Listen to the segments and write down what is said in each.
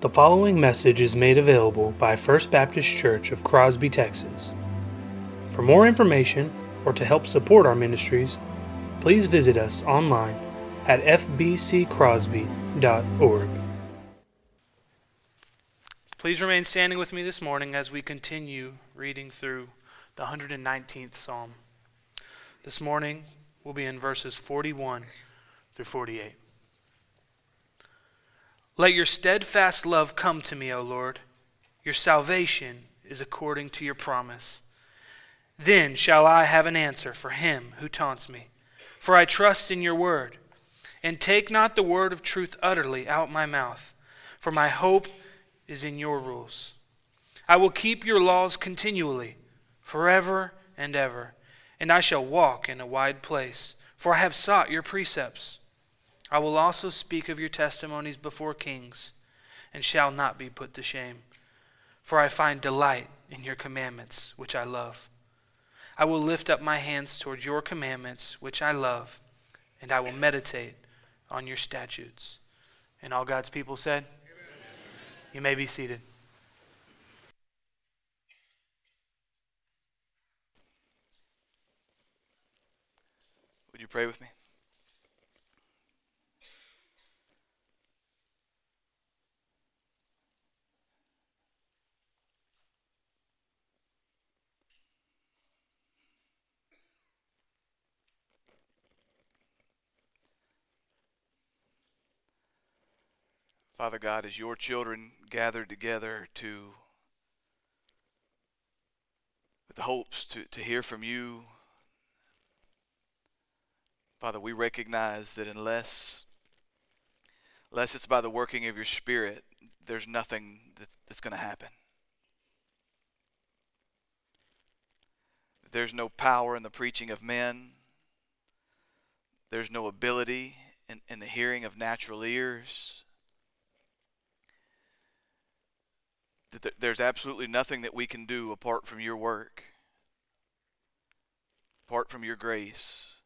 The following message is made available by First Baptist Church of Crosby, Texas. For more information or to help support our ministries, please visit us online at fbccrosby.org. Please remain standing with me this morning as we continue reading through the 119th Psalm. This morning we'll be in verses 41 through 48. Let your steadfast love come to me, O Lord. Your salvation is according to your promise. Then shall I have an answer for him who taunts me. For I trust in your word. And take not the word of truth utterly out my mouth, for my hope is in your rules. I will keep your laws continually, forever and ever, and I shall walk in a wide place, for I have sought your precepts. I will also speak of your testimonies before kings, and shall not be put to shame, for I find delight in your commandments, which I love. I will lift up my hands toward your commandments, which I love, and I will meditate on your statutes. And all God's people said, Amen. You may be seated. Would you pray with me? Father God, as your children gathered together to with the hopes to, to hear from you, Father, we recognize that unless unless it's by the working of your Spirit, there's nothing that, that's going to happen. There's no power in the preaching of men. There's no ability in, in the hearing of natural ears. That there's absolutely nothing that we can do apart from your work, apart from your grace,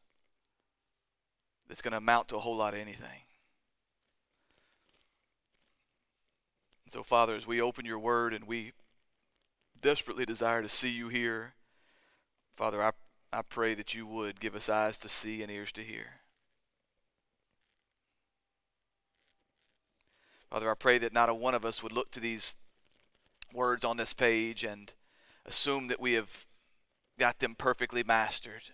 that's going to amount to a whole lot of anything. And so, Father, as we open your word and we desperately desire to see you here, Father, I, I pray that you would give us eyes to see and ears to hear. Father, I pray that not a one of us would look to these words on this page and assume that we have got them perfectly mastered.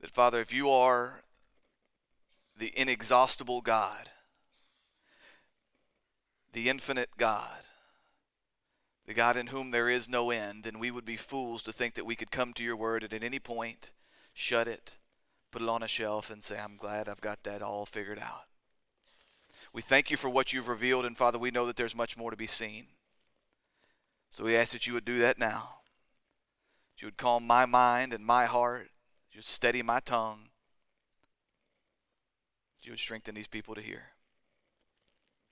That, Father, if you are the inexhaustible God, the infinite God, the God in whom there is no end, then we would be fools to think that we could come to your word and at any point shut it, put it on a shelf, and say, I'm glad I've got that all figured out. We thank you for what you've revealed, and Father, we know that there's much more to be seen. So we ask that you would do that now. That you would calm my mind and my heart. You would steady my tongue. You would strengthen these people to hear.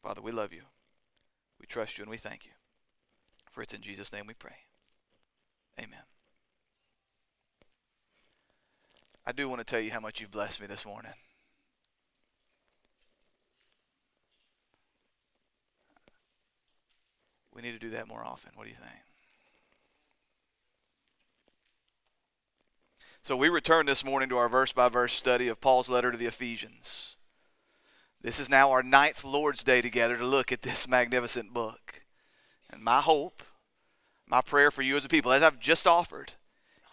Father, we love you. We trust you and we thank you. For it's in Jesus' name we pray. Amen. I do want to tell you how much you've blessed me this morning. We need to do that more often. What do you think? So we return this morning to our verse by verse study of Paul's letter to the Ephesians. This is now our ninth Lord's Day together to look at this magnificent book. And my hope, my prayer for you as a people, as I've just offered,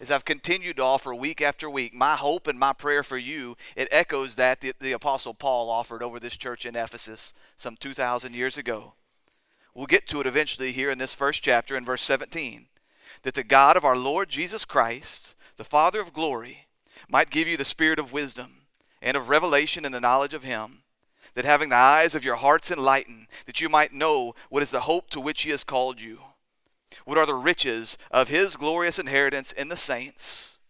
as I've continued to offer week after week, my hope and my prayer for you, it echoes that the, the Apostle Paul offered over this church in Ephesus some 2,000 years ago. We'll get to it eventually here in this first chapter in verse 17. That the God of our Lord Jesus Christ, the Father of glory, might give you the spirit of wisdom and of revelation in the knowledge of Him, that having the eyes of your hearts enlightened, that you might know what is the hope to which He has called you, what are the riches of His glorious inheritance in the saints,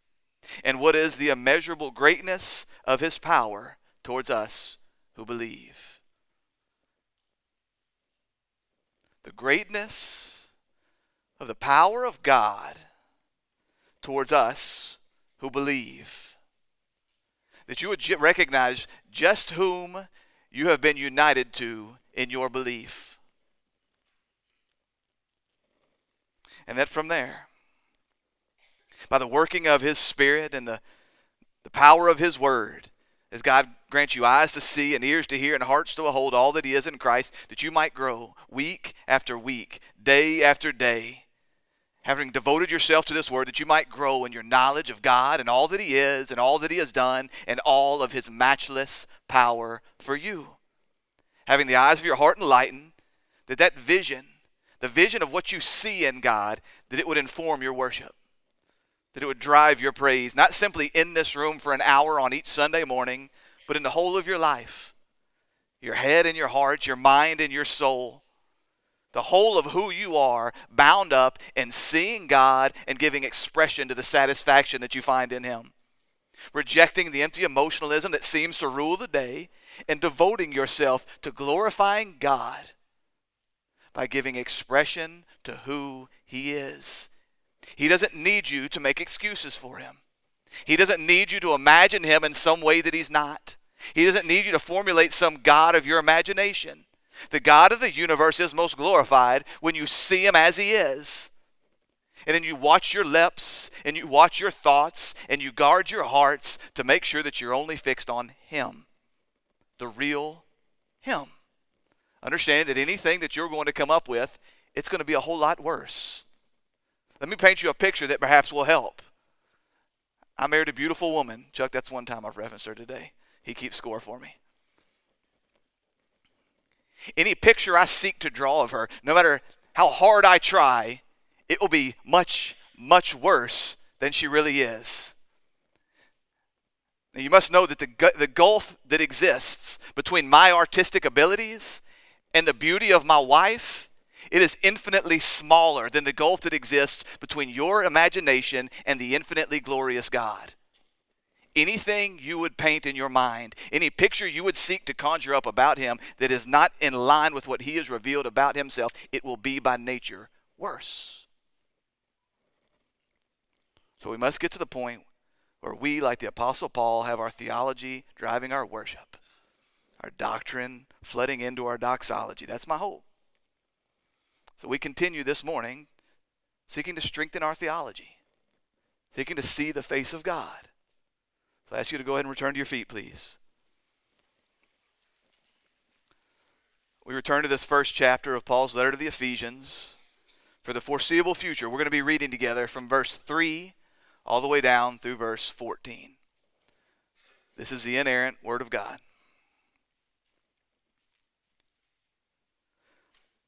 and what is the immeasurable greatness of His power towards us who believe. the greatness of the power of God towards us who believe. That you would recognize just whom you have been united to in your belief. And that from there, by the working of His Spirit and the, the power of His Word, as God grants you eyes to see and ears to hear and hearts to behold all that He is in Christ, that you might grow week after week, day after day, having devoted yourself to this Word, that you might grow in your knowledge of God and all that He is and all that He has done and all of His matchless power for you. Having the eyes of your heart enlightened, that that vision, the vision of what you see in God, that it would inform your worship that it would drive your praise, not simply in this room for an hour on each Sunday morning, but in the whole of your life. Your head and your heart, your mind and your soul. The whole of who you are bound up in seeing God and giving expression to the satisfaction that you find in Him. Rejecting the empty emotionalism that seems to rule the day and devoting yourself to glorifying God by giving expression to who He is he doesn't need you to make excuses for him. He doesn't need you to imagine him in some way that he's not. He doesn't need you to formulate some God of your imagination. The God of the universe is most glorified when you see him as he is. And then you watch your lips and you watch your thoughts and you guard your hearts to make sure that you're only fixed on him, the real him. Understanding that anything that you're going to come up with, it's going to be a whole lot worse. Let me paint you a picture that perhaps will help. I married a beautiful woman. Chuck, that's one time I've referenced her today. He keeps score for me. Any picture I seek to draw of her, no matter how hard I try, it will be much, much worse than she really is. Now, you must know that the, the gulf that exists between my artistic abilities and the beauty of my wife it is infinitely smaller than the gulf that exists between your imagination and the infinitely glorious God. Anything you would paint in your mind, any picture you would seek to conjure up about him that is not in line with what he has revealed about himself, it will be by nature worse. So we must get to the point where we, like the Apostle Paul, have our theology driving our worship, our doctrine flooding into our doxology. That's my hope. So we continue this morning seeking to strengthen our theology, seeking to see the face of God. So I ask you to go ahead and return to your feet, please. We return to this first chapter of Paul's letter to the Ephesians. For the foreseeable future, we're going to be reading together from verse 3 all the way down through verse 14. This is the inerrant Word of God.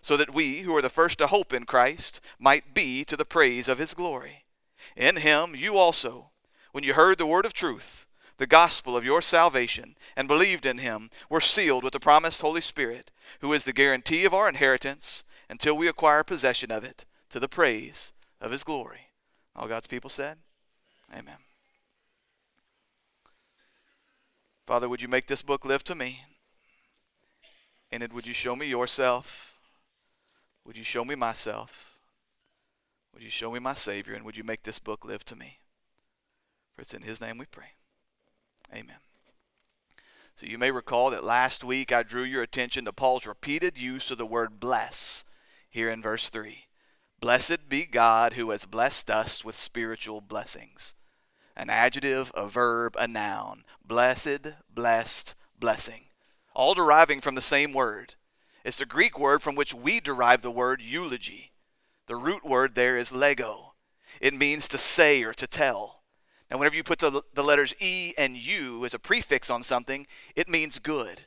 so that we, who are the first to hope in Christ, might be to the praise of his glory. In him you also, when you heard the word of truth, the gospel of your salvation, and believed in him, were sealed with the promised Holy Spirit, who is the guarantee of our inheritance until we acquire possession of it, to the praise of his glory. All God's people said, Amen. Father, would you make this book live to me? And it would you show me yourself? Would you show me myself? Would you show me my Savior? And would you make this book live to me? For it's in His name we pray. Amen. So you may recall that last week I drew your attention to Paul's repeated use of the word bless here in verse 3. Blessed be God who has blessed us with spiritual blessings. An adjective, a verb, a noun. Blessed, blessed, blessing. All deriving from the same word. It's the Greek word from which we derive the word eulogy. The root word there is lego. It means to say or to tell. Now, whenever you put the, the letters E and U as a prefix on something, it means good.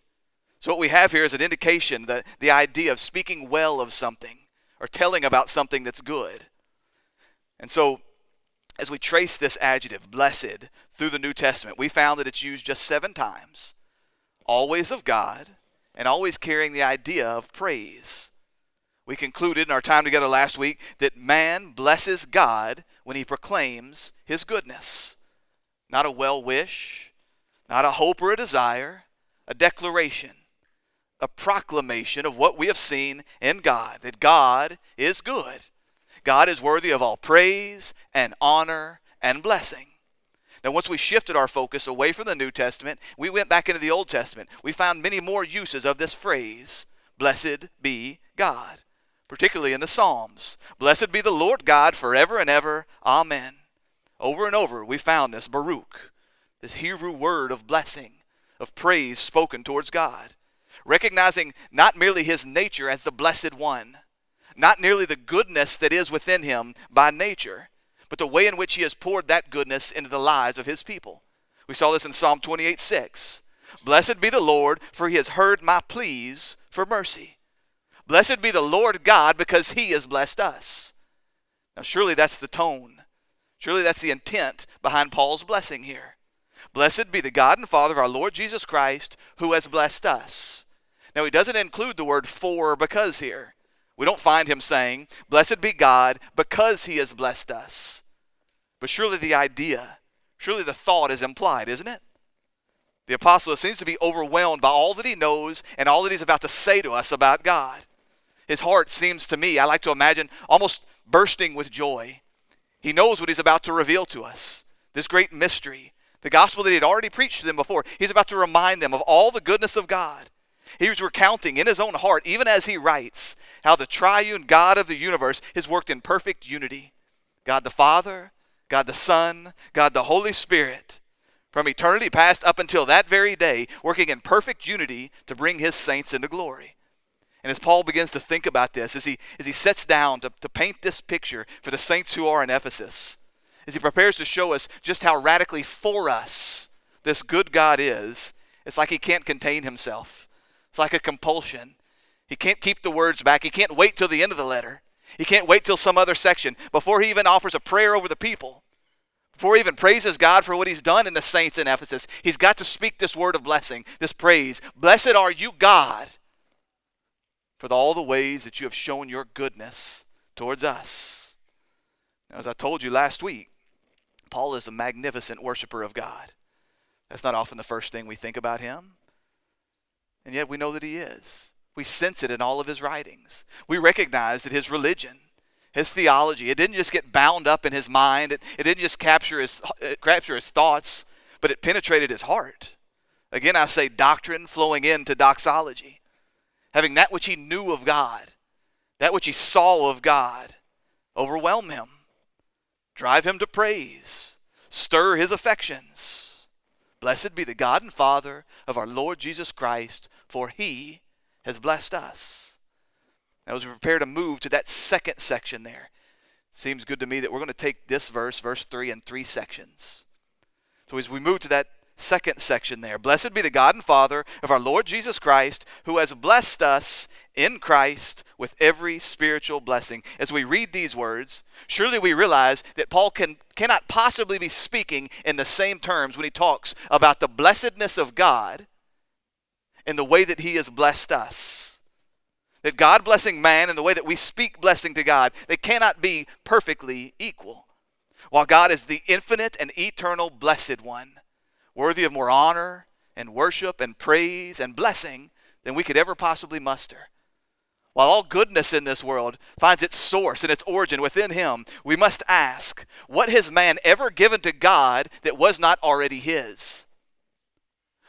So, what we have here is an indication that the idea of speaking well of something or telling about something that's good. And so, as we trace this adjective, blessed, through the New Testament, we found that it's used just seven times, always of God, and always carrying the idea of praise. We concluded in our time together last week that man blesses God when he proclaims his goodness. Not a well wish, not a hope or a desire, a declaration, a proclamation of what we have seen in God that God is good. God is worthy of all praise and honor and blessing. Now, once we shifted our focus away from the New Testament, we went back into the Old Testament. We found many more uses of this phrase, blessed be God particularly in the Psalms. Blessed be the Lord God forever and ever. Amen. Over and over, we found this Baruch, this Hebrew word of blessing, of praise spoken towards God, recognizing not merely his nature as the blessed one, not merely the goodness that is within him by nature, but the way in which he has poured that goodness into the lives of his people. We saw this in Psalm 28 6. Blessed be the Lord, for he has heard my pleas for mercy. Blessed be the Lord God because he has blessed us. Now, surely that's the tone. Surely that's the intent behind Paul's blessing here. Blessed be the God and Father of our Lord Jesus Christ who has blessed us. Now, he doesn't include the word for because here. We don't find him saying, Blessed be God because he has blessed us. But surely the idea, surely the thought is implied, isn't it? The apostle seems to be overwhelmed by all that he knows and all that he's about to say to us about God. His heart seems to me, I like to imagine, almost bursting with joy. He knows what he's about to reveal to us this great mystery, the gospel that he had already preached to them before. He's about to remind them of all the goodness of God. He was recounting in his own heart, even as he writes, how the triune God of the universe has worked in perfect unity God the Father, God the Son, God the Holy Spirit, from eternity past up until that very day, working in perfect unity to bring his saints into glory. And as Paul begins to think about this, as he, as he sets down to, to paint this picture for the saints who are in Ephesus, as he prepares to show us just how radically for us this good God is, it's like he can't contain himself. It's like a compulsion. He can't keep the words back. He can't wait till the end of the letter. He can't wait till some other section before he even offers a prayer over the people. Before he even praises God for what he's done in the saints in Ephesus, he's got to speak this word of blessing, this praise. Blessed are you, God, for all the ways that you have shown your goodness towards us. Now, as I told you last week, Paul is a magnificent worshiper of God. That's not often the first thing we think about him. And yet we know that he is. We sense it in all of his writings. We recognize that his religion, his theology, it didn't just get bound up in his mind, it, it didn't just capture his, uh, capture his thoughts, but it penetrated his heart. Again, I say doctrine flowing into doxology having that which he knew of God, that which he saw of God, overwhelm him, drive him to praise, stir his affections. Blessed be the God and Father of our Lord Jesus Christ, for he has blessed us. Now, as we prepare to move to that second section there, seems good to me that we're going to take this verse, verse 3, in three sections. So, as we move to that second section there. Blessed be the God and Father of our Lord Jesus Christ, who has blessed us in Christ with every spiritual blessing. As we read these words, surely we realize that Paul can, cannot possibly be speaking in the same terms when he talks about the blessedness of God in the way that he has blessed us. That God blessing man and the way that we speak blessing to God, they cannot be perfectly equal. While God is the infinite and eternal blessed one, worthy of more honor and worship and praise and blessing than we could ever possibly muster. While all goodness in this world finds its source and its origin within him, we must ask, what has man ever given to God that was not already his?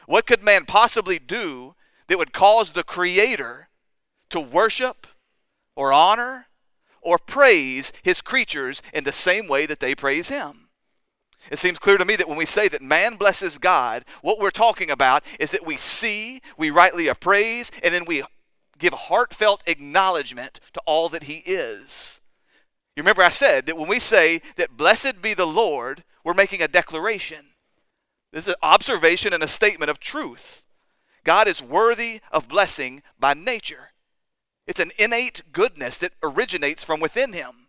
What could man possibly do that would cause the Creator to worship or honor or praise his creatures in the same way that they praise him? It seems clear to me that when we say that man blesses God, what we're talking about is that we see, we rightly appraise, and then we give heartfelt acknowledgement to all that he is. You remember I said that when we say that blessed be the Lord, we're making a declaration. This is an observation and a statement of truth. God is worthy of blessing by nature. It's an innate goodness that originates from within him,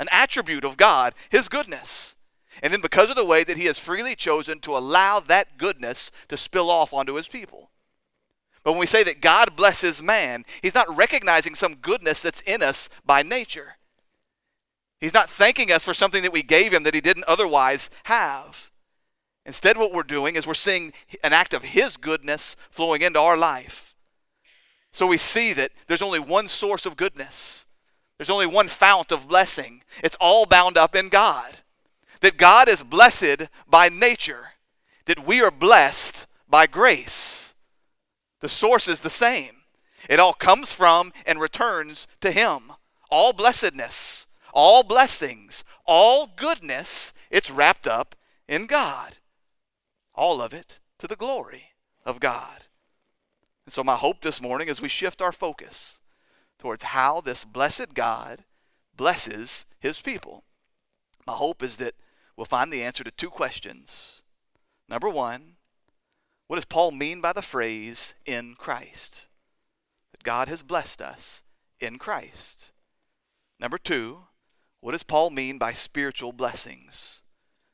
an attribute of God, his goodness. And then because of the way that he has freely chosen to allow that goodness to spill off onto his people. But when we say that God blesses man, he's not recognizing some goodness that's in us by nature. He's not thanking us for something that we gave him that he didn't otherwise have. Instead, what we're doing is we're seeing an act of his goodness flowing into our life. So we see that there's only one source of goodness. There's only one fount of blessing. It's all bound up in God. That God is blessed by nature, that we are blessed by grace. The source is the same. It all comes from and returns to Him. All blessedness, all blessings, all goodness, it's wrapped up in God. All of it to the glory of God. And so, my hope this morning as we shift our focus towards how this blessed God blesses his people, my hope is that we'll find the answer to two questions. Number one, what does Paul mean by the phrase in Christ? That God has blessed us in Christ. Number two, what does Paul mean by spiritual blessings?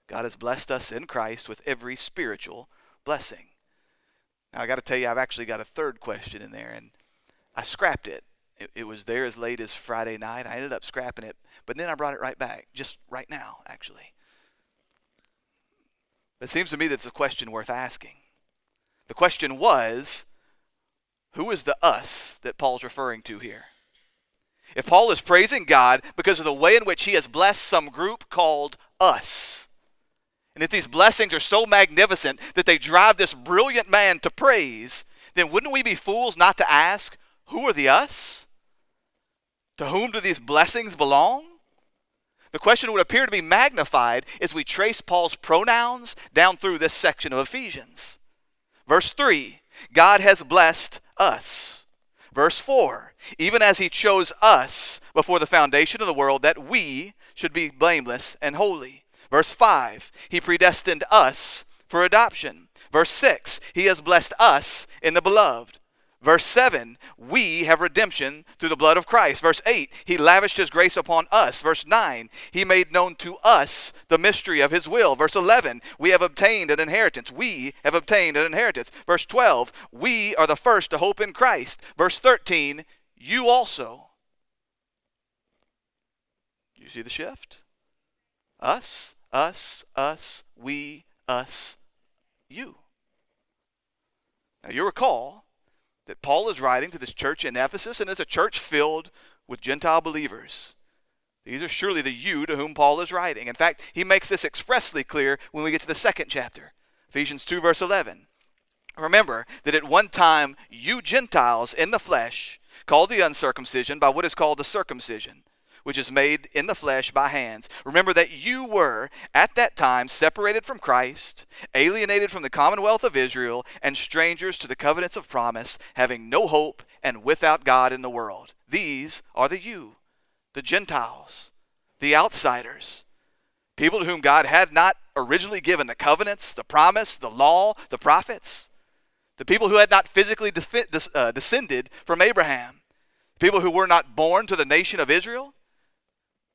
God has blessed us in Christ with every spiritual blessing. Now, I got to tell you, I've actually got a third question in there, and I scrapped it. it. It was there as late as Friday night. I ended up scrapping it, but then I brought it right back, just right now, actually. It seems to me that it's a question worth asking. The question was who is the us that Paul's referring to here? If Paul is praising God because of the way in which he has blessed some group called us, and if these blessings are so magnificent that they drive this brilliant man to praise, then wouldn't we be fools not to ask, who are the us? To whom do these blessings belong? The question would appear to be magnified as we trace Paul's pronouns down through this section of Ephesians. Verse 3 God has blessed us. Verse 4 Even as he chose us before the foundation of the world, that we should be blameless and holy. Verse 5 He predestined us for adoption. Verse 6 He has blessed us in the beloved. Verse 7, we have redemption through the blood of Christ. Verse 8, he lavished his grace upon us. Verse 9, he made known to us the mystery of his will. Verse 11, we have obtained an inheritance. We have obtained an inheritance. Verse 12, we are the first to hope in Christ. Verse 13, you also. You see the shift? Us, us, us, we, us, you. Now you recall that Paul is writing to this church in Ephesus, and it's a church filled with Gentile believers. These are surely the you to whom Paul is writing. In fact, he makes this expressly clear when we get to the second chapter, Ephesians 2, verse 11. Remember that at one time, you Gentiles in the flesh, called the uncircumcision by what is called the circumcision which is made in the flesh by hands. Remember that you were, at that time, separated from Christ, alienated from the commonwealth of Israel, and strangers to the covenants of promise, having no hope and without God in the world. These are the you, the Gentiles, the outsiders, people to whom God had not originally given the covenants, the promise, the law, the prophets, the people who had not physically uh, descended from Abraham, people who were not born to the nation of Israel,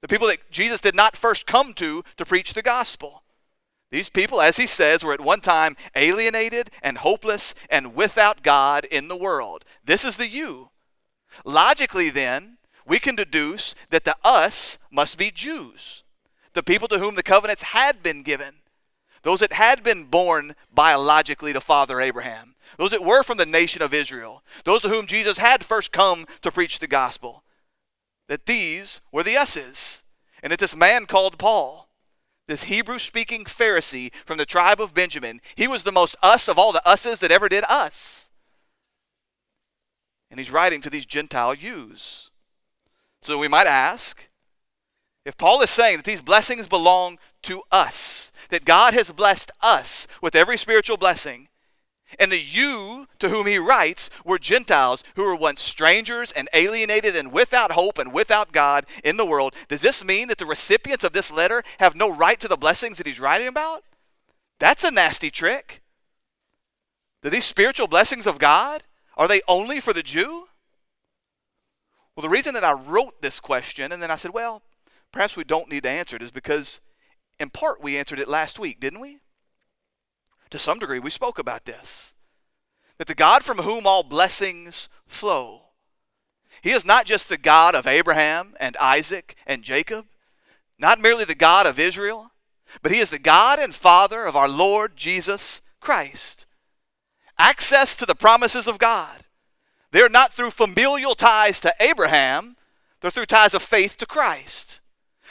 the people that Jesus did not first come to to preach the gospel. These people, as he says, were at one time alienated and hopeless and without God in the world. This is the you. Logically, then, we can deduce that the us must be Jews, the people to whom the covenants had been given, those that had been born biologically to Father Abraham, those that were from the nation of Israel, those to whom Jesus had first come to preach the gospel that these were the us's. And that this man called Paul, this Hebrew speaking Pharisee from the tribe of Benjamin, he was the most us of all the us's that ever did us. And he's writing to these Gentile Jews. So we might ask if Paul is saying that these blessings belong to us, that God has blessed us with every spiritual blessing, And the you to whom he writes were Gentiles who were once strangers and alienated and without hope and without God in the world. Does this mean that the recipients of this letter have no right to the blessings that he's writing about? That's a nasty trick. Do these spiritual blessings of God, are they only for the Jew? Well, the reason that I wrote this question and then I said, well, perhaps we don't need to answer it is because in part we answered it last week, didn't we? To some degree, we spoke about this. That the God from whom all blessings flow, He is not just the God of Abraham and Isaac and Jacob, not merely the God of Israel, but He is the God and Father of our Lord Jesus Christ. Access to the promises of God. They're not through familial ties to Abraham, they're through ties of faith to Christ.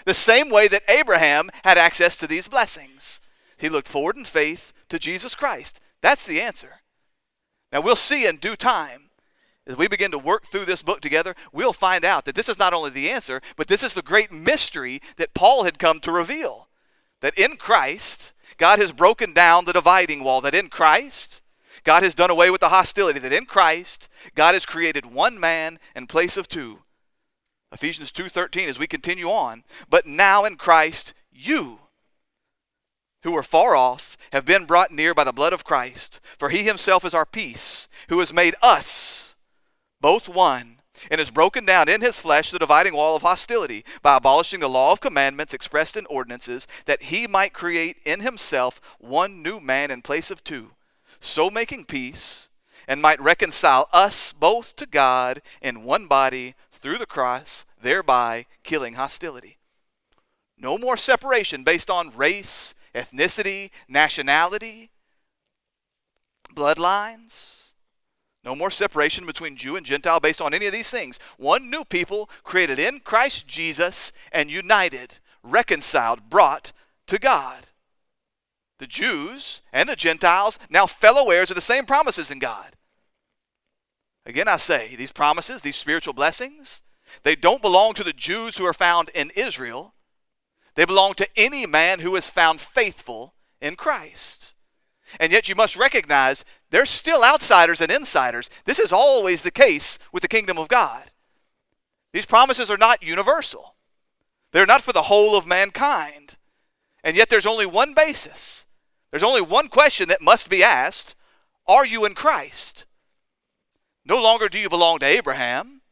The same way that Abraham had access to these blessings. He looked forward in faith to Jesus Christ. That's the answer. Now, we'll see in due time. As we begin to work through this book together, we'll find out that this is not only the answer, but this is the great mystery that Paul had come to reveal. That in Christ, God has broken down the dividing wall, that in Christ, God has done away with the hostility, that in Christ, God has created one man in place of two. Ephesians 2:13 as we continue on, but now in Christ you who were far off have been brought near by the blood of Christ. For he himself is our peace, who has made us both one, and has broken down in his flesh the dividing wall of hostility by abolishing the law of commandments expressed in ordinances, that he might create in himself one new man in place of two, so making peace, and might reconcile us both to God in one body through the cross, thereby killing hostility. No more separation based on race ethnicity, nationality, bloodlines. No more separation between Jew and Gentile based on any of these things. One new people created in Christ Jesus and united, reconciled, brought to God. The Jews and the Gentiles, now fellow heirs of the same promises in God. Again, I say, these promises, these spiritual blessings, they don't belong to the Jews who are found in Israel. They belong to any man who is found faithful in Christ. And yet you must recognize there's still outsiders and insiders. This is always the case with the kingdom of God. These promises are not universal, they're not for the whole of mankind. And yet there's only one basis. There's only one question that must be asked Are you in Christ? No longer do you belong to Abraham.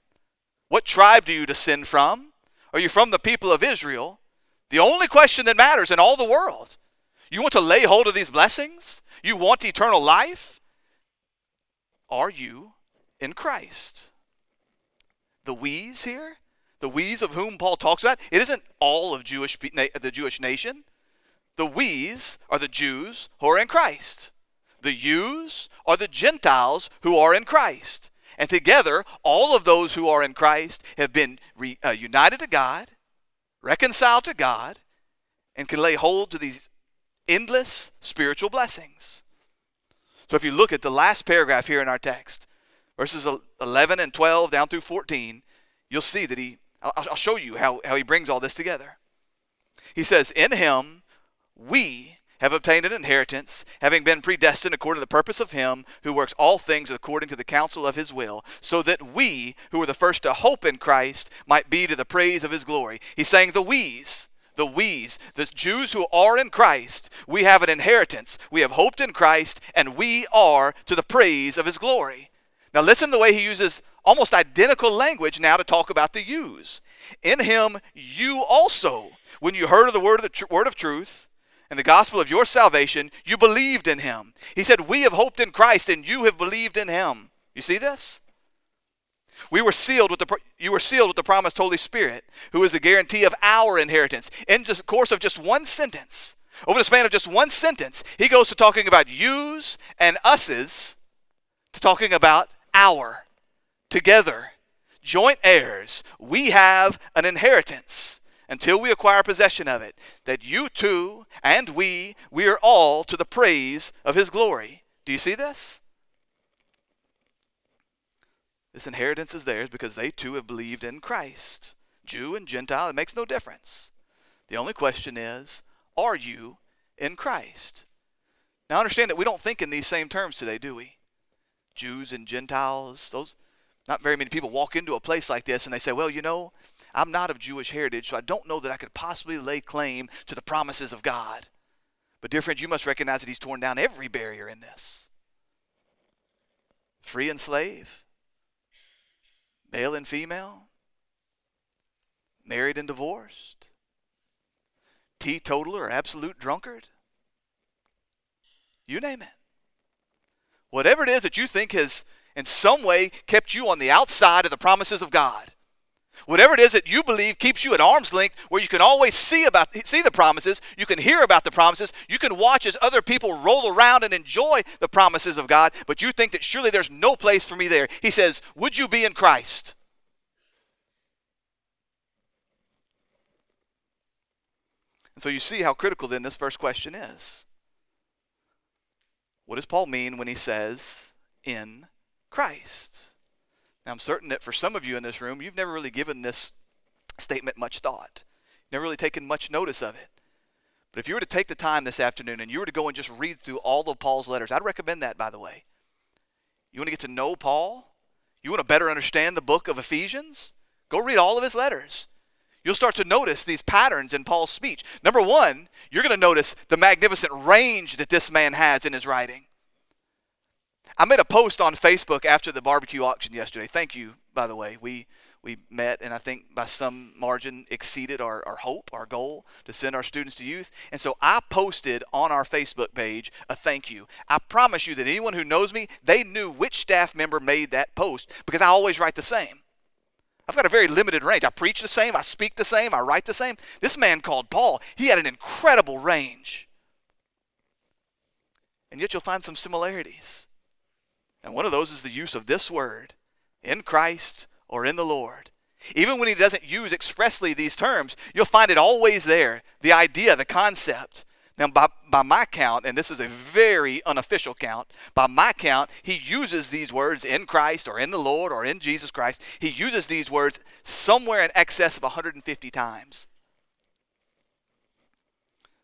What tribe do you descend from? Are you from the people of Israel? The only question that matters in all the world. You want to lay hold of these blessings? You want eternal life? Are you in Christ? The we's here, the we's of whom Paul talks about, it isn't all of Jewish the Jewish nation. The we's are the Jews who are in Christ. The yous are the Gentiles who are in Christ. And together, all of those who are in Christ have been re, uh, united to God reconciled to God, and can lay hold to these endless spiritual blessings. So if you look at the last paragraph here in our text, verses 11 and 12 down through 14, you'll see that he, I'll, show you how, how he brings all this together. He says, In him we have obtained an inheritance, having been predestined according to the purpose of Him who works all things according to the counsel of His will, so that we, who were the first to hope in Christ, might be to the praise of His glory. He's saying the we's, the we's, the Jews who are in Christ, we have an inheritance. We have hoped in Christ, and we are to the praise of His glory. Now, listen the way he uses almost identical language now to talk about the yous. In Him, you also, when you heard of the word of the tr- word of truth, and the gospel of your salvation, you believed in him. He said, We have hoped in Christ and you have believed in him. You see this? We were sealed with the you were sealed with the promised Holy Spirit, who is the guarantee of our inheritance. In the course of just one sentence, over the span of just one sentence, he goes to talking about yous and us's to talking about our together joint heirs. We have an inheritance until we acquire possession of it, that you too and we, we are all to the praise of his glory. Do you see this? This inheritance is theirs because they too have believed in Christ. Jew and Gentile, it makes no difference. The only question is, are you in Christ? Now understand that we don't think in these same terms today, do we? Jews and Gentiles, those not very many people walk into a place like this and they say, "Well, you know, I'm not of Jewish heritage, so I don't know that I could possibly lay claim to the promises of God." But dear friends, you must recognize that he's torn down every barrier in this. Free and slave, male and female, married and divorced, teetotaler or absolute drunkard, you name it. Whatever it is that you think has in some way kept you on the outside of the promises of God. Whatever it is that you believe keeps you at arm's length, where you can always see about see the promises, you can hear about the promises, you can watch as other people roll around and enjoy the promises of God, but you think that surely there's no place for me there. He says, "Would you be in Christ?" And so you see how critical then this first question is. What does Paul mean when he says in Christ? I'm certain that for some of you in this room, you've never really given this statement much thought, never really taken much notice of it. But if you were to take the time this afternoon and you were to go and just read through all of Paul's letters, I'd recommend that, by the way. You want to get to know Paul? You want to better understand the book of Ephesians? Go read all of his letters. You'll start to notice these patterns in Paul's speech. Number one, you're going to notice the magnificent range that this man has in his writing. I made a post on Facebook after the barbecue auction yesterday. Thank you, by the way. We we met and I think by some margin exceeded our, our hope, our goal to send our students to youth. And so I posted on our Facebook page a thank you. I promise you that anyone who knows me, they knew which staff member made that post because I always write the same. I've got a very limited range. I preach the same, I speak the same, I write the same. This man called Paul, he had an incredible range. And yet you'll find some similarities. And one of those is the use of this word in Christ or in the Lord. Even when he doesn't use expressly these terms, you'll find it always there the idea, the concept. Now, by, by my count, and this is a very unofficial count, by my count, he uses these words in Christ or in the Lord or in Jesus Christ. He uses these words somewhere in excess of 150 times.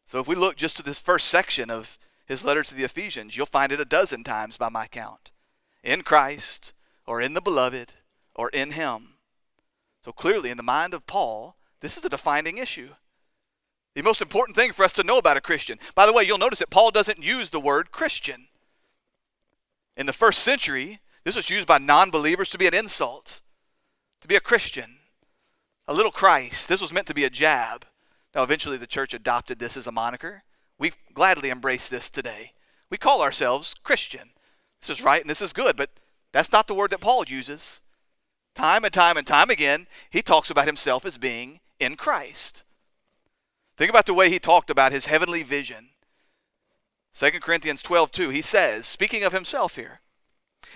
So if we look just to this first section of his letter to the Ephesians, you'll find it a dozen times by my count in Christ or in the beloved or in him. So clearly, in the mind of Paul, this is a defining issue. The most important thing for us to know about a Christian. By the way, you'll notice that Paul doesn't use the word Christian. In the first century, this was used by non believers to be an insult, to be a Christian, a little Christ. This was meant to be a jab. Now, eventually, the church adopted this as a moniker. We gladly embrace this today. We call ourselves Christian. This is right and this is good, but that's not the word that Paul uses. Time and time and time again, he talks about himself as being in Christ. Think about the way he talked about his heavenly vision. 2 Corinthians 12, 2, he says, speaking of himself here,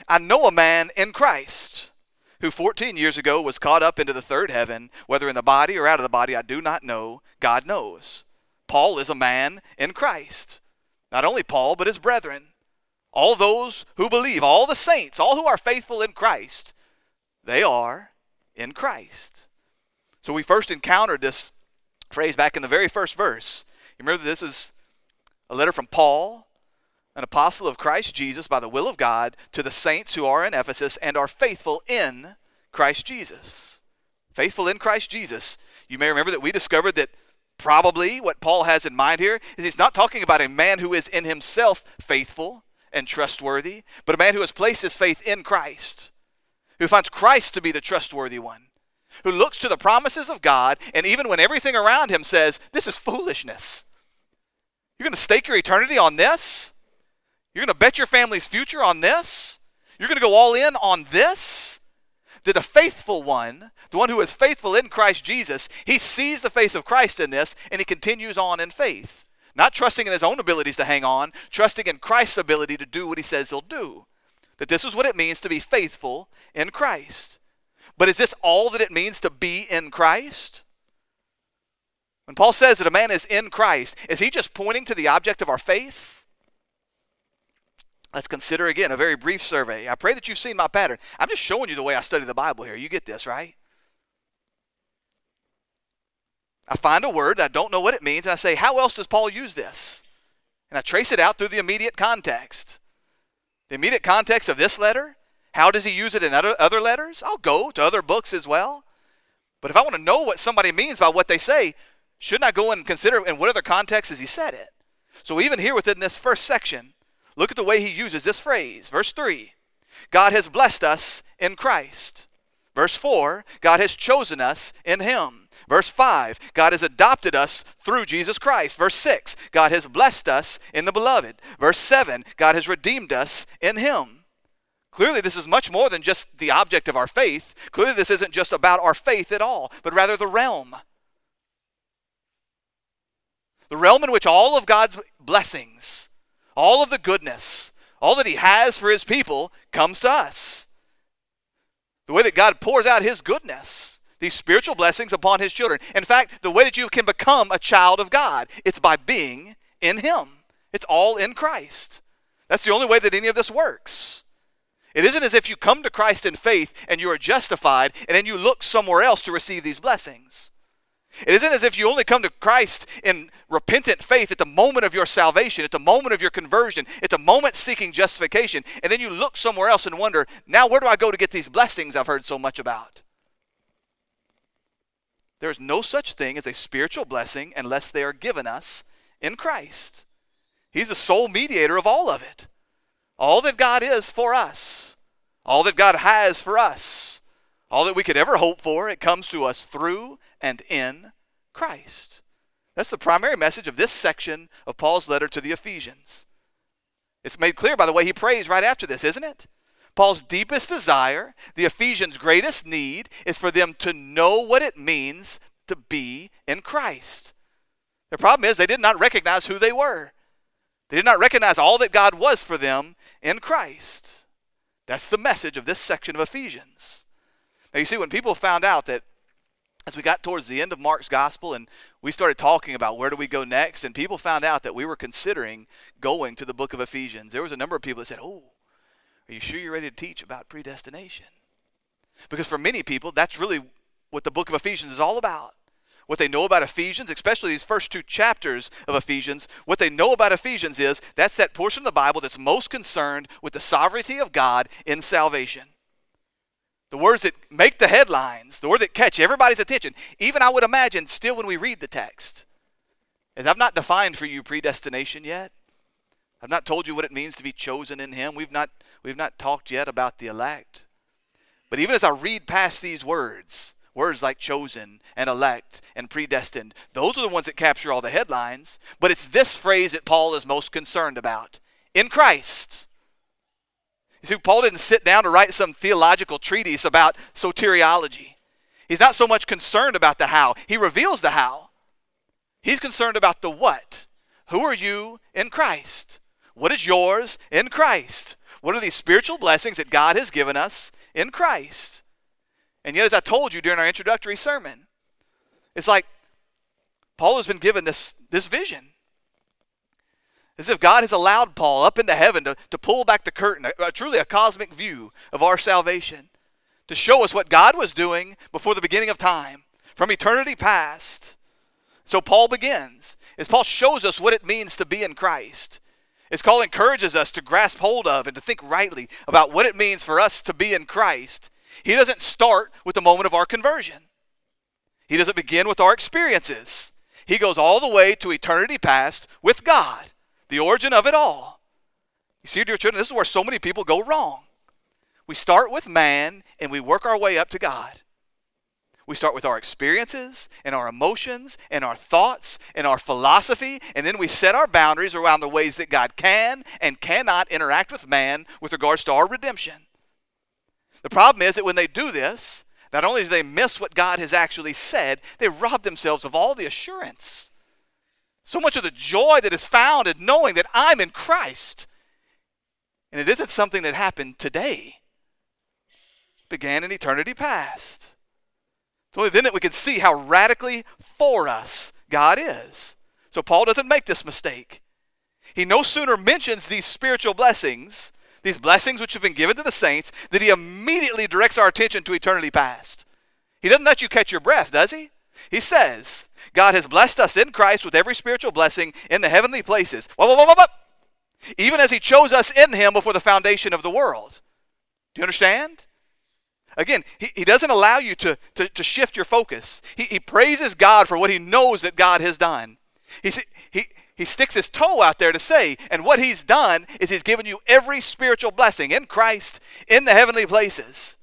I know a man in Christ who 14 years ago was caught up into the third heaven, whether in the body or out of the body, I do not know. God knows. Paul is a man in Christ. Not only Paul, but his brethren all those who believe, all the saints, all who are faithful in Christ, they are in Christ. So we first encountered this phrase back in the very first verse. You remember this is a letter from Paul, an apostle of Christ Jesus by the will of God, to the saints who are in Ephesus and are faithful in Christ Jesus. Faithful in Christ Jesus. You may remember that we discovered that probably what Paul has in mind here is he's not talking about a man who is in himself faithful and trustworthy, but a man who has placed his faith in Christ, who finds Christ to be the trustworthy one, who looks to the promises of God, and even when everything around him says, This is foolishness, you're going to stake your eternity on this? You're going to bet your family's future on this? You're going to go all in on this? That the faithful one, the one who is faithful in Christ Jesus, he sees the face of Christ in this and he continues on in faith. Not trusting in his own abilities to hang on, trusting in Christ's ability to do what he says he'll do. That this is what it means to be faithful in Christ. But is this all that it means to be in Christ? When Paul says that a man is in Christ, is he just pointing to the object of our faith? Let's consider again a very brief survey. I pray that you've seen my pattern. I'm just showing you the way I study the Bible here. You get this, right? I find a word, I don't know what it means, and I say, how else does Paul use this? And I trace it out through the immediate context. The immediate context of this letter, how does he use it in other, other letters? I'll go to other books as well. But if I want to know what somebody means by what they say, shouldn't I go and consider in what other context has he said it? So even here within this first section, look at the way he uses this phrase. Verse 3 God has blessed us in Christ. Verse 4 God has chosen us in him. Verse 5 God has adopted us through Jesus Christ. Verse 6 God has blessed us in the beloved. Verse 7 God has redeemed us in him. Clearly, this is much more than just the object of our faith. Clearly, this isn't just about our faith at all, but rather the realm. The realm in which all of God's blessings, all of the goodness, all that He has for His people comes to us. The way that God pours out His goodness, these spiritual blessings upon His children. In fact, the way that you can become a child of God, it's by being in Him. It's all in Christ. That's the only way that any of this works. It isn't as if you come to Christ in faith and you are justified and then you look somewhere else to receive these blessings. It isn't as if you only come to Christ in repentant faith at the moment of your salvation, at the moment of your conversion, at the moment seeking justification, and then you look somewhere else and wonder, now where do I go to get these blessings I've heard so much about? There's no such thing as a spiritual blessing unless they are given us in Christ. He's the sole mediator of all of it. All that God is for us, all that God has for us, all that we could ever hope for, it comes to us through and in Christ. That's the primary message of this section of Paul's letter to the Ephesians. It's made clear by the way he prays right after this, isn't it? Paul's deepest desire, the Ephesians' greatest need, is for them to know what it means to be in Christ. The problem is they did not recognize who they were. They did not recognize all that God was for them in Christ. That's the message of this section of Ephesians. Now, you see, when people found out that as we got towards the end of Mark's gospel and we started talking about where do we go next, and people found out that we were considering going to the book of Ephesians, there was a number of people that said, Oh, are you sure you're ready to teach about predestination? Because for many people, that's really what the book of Ephesians is all about. What they know about Ephesians, especially these first two chapters of Ephesians, what they know about Ephesians is that's that portion of the Bible that's most concerned with the sovereignty of God in salvation. The words that make the headlines, the word that catch everybody's attention, even I would imagine still when we read the text. As I've not defined for you predestination yet. I've not told you what it means to be chosen in him. We've not we've not talked yet about the elect. But even as I read past these words, words like chosen and elect and predestined, those are the ones that capture all the headlines, but it's this phrase that Paul is most concerned about. In Christ. You see, Paul didn't sit down to write some theological treatise about soteriology. He's not so much concerned about the how, he reveals the how. He's concerned about the what. Who are you in Christ? What is yours in Christ? What are these spiritual blessings that God has given us in Christ? And yet, as I told you during our introductory sermon, it's like Paul has been given this, this vision. As if God has allowed Paul up into heaven to, to pull back the curtain, a, a, truly a cosmic view of our salvation, to show us what God was doing before the beginning of time, from eternity past. So Paul begins, as Paul shows us what it means to be in Christ. As Paul encourages us to grasp hold of and to think rightly about what it means for us to be in Christ. He doesn't start with the moment of our conversion. He doesn't begin with our experiences. He goes all the way to eternity past with God the origin of it all. You see, dear children, this is where so many people go wrong. We start with man and we work our way up to God. We start with our experiences and our emotions and our thoughts and our philosophy, and then we set our boundaries around the ways that God can and cannot interact with man with regards to our redemption. The problem is that when they do this, not only do they miss what God has actually said, they rob themselves of all the assurance so much of the joy that is found in knowing that I'm in Christ. And it isn't something that happened today. It began in eternity past. It's only then that we can see how radically for us God is. So Paul doesn't make this mistake. He no sooner mentions these spiritual blessings, these blessings which have been given to the saints, that he immediately directs our attention to eternity past. He doesn't let you catch your breath, does he? He says, God has blessed us in Christ with every spiritual blessing in the heavenly places. Whoa, whoa, whoa, whoa, Even as He chose us in Him before the foundation of the world. Do you understand? Again, he, he doesn't allow you to, to, to shift your focus. He, he praises God for what he knows that God has done. He, he, he sticks his toe out there to say, and what he's done is he's given you every spiritual blessing in Christ in the heavenly places.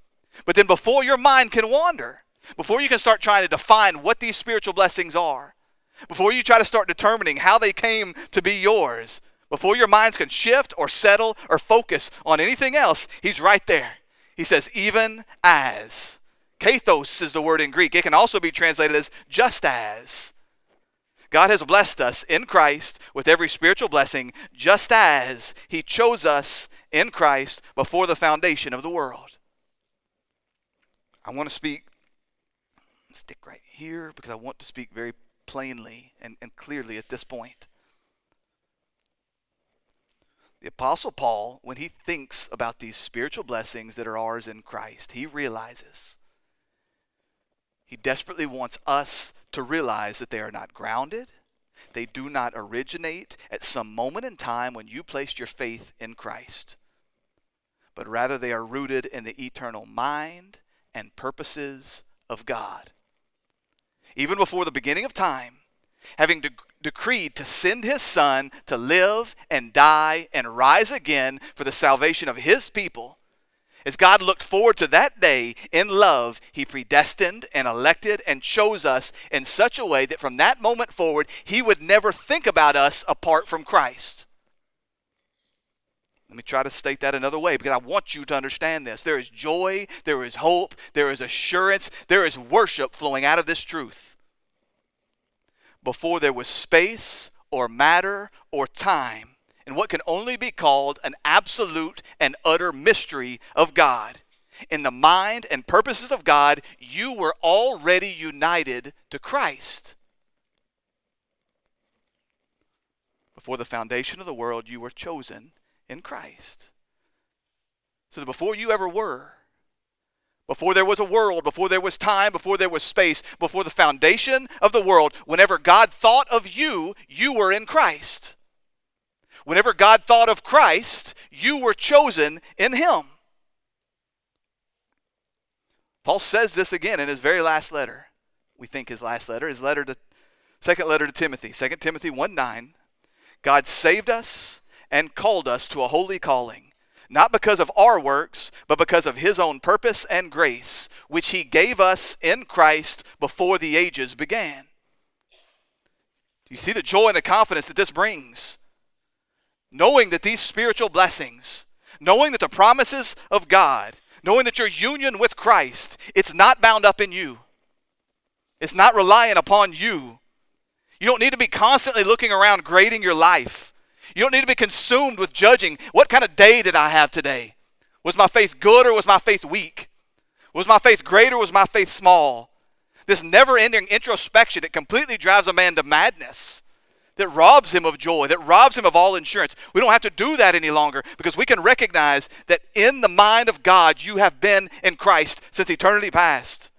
But then before your mind can wander, before you can start trying to define what these spiritual blessings are, before you try to start determining how they came to be yours, before your minds can shift or settle or focus on anything else, he's right there. He says, even as. Kathos is the word in Greek. It can also be translated as just as. God has blessed us in Christ with every spiritual blessing, just as He chose us in Christ before the foundation of the world. I want to speak, stick right here because I want to speak very plainly and, and clearly at this point. The Apostle Paul, when he thinks about these spiritual blessings that are ours in Christ, he realizes, he desperately wants us to realize that they are not grounded, they do not originate at some moment in time when you placed your faith in Christ, but rather they are rooted in the eternal mind and purposes of God. Even before the beginning of time, having decreed to send his son to live and die and rise again for the salvation of his people, as God looked forward to that day in love, he predestined and elected and chose us in such a way that from that moment forward, he would never think about us apart from Christ. Let me try to state that another way because I want you to understand this. There is joy, there is hope, there is assurance, there is worship flowing out of this truth before there was space or matter or time in what can only be called an absolute and utter mystery of God. In the mind and purposes of God, you were already united to Christ. Before the foundation of the world, you were chosen in Christ. So that before you ever were, before there was a world, before there was time, before there was space, before the foundation of the world, whenever God thought of you, you were in Christ. Whenever God thought of Christ, you were chosen in Him. Paul says this again in his very last letter. We think his last letter, his letter to second letter to Timothy, 2 Timothy 1 9. God saved us and called us to a holy calling not because of our works, but because of his own purpose and grace, which he gave us in Christ before the ages began. Do you see the joy and the confidence that this brings? Knowing that these spiritual blessings, knowing that the promises of God, knowing that your union with Christ, it's not bound up in you. It's not reliant upon you. You don't need to be constantly looking around grading your life you don't need to be consumed with judging what kind of day did I have today? Was my faith good or was my faith weak? Was my faith great or was my faith small? This never ending introspection that completely drives a man to madness, that robs him of joy, that robs him of all insurance. We don't have to do that any longer because we can recognize that in the mind of God you have been in Christ since eternity past.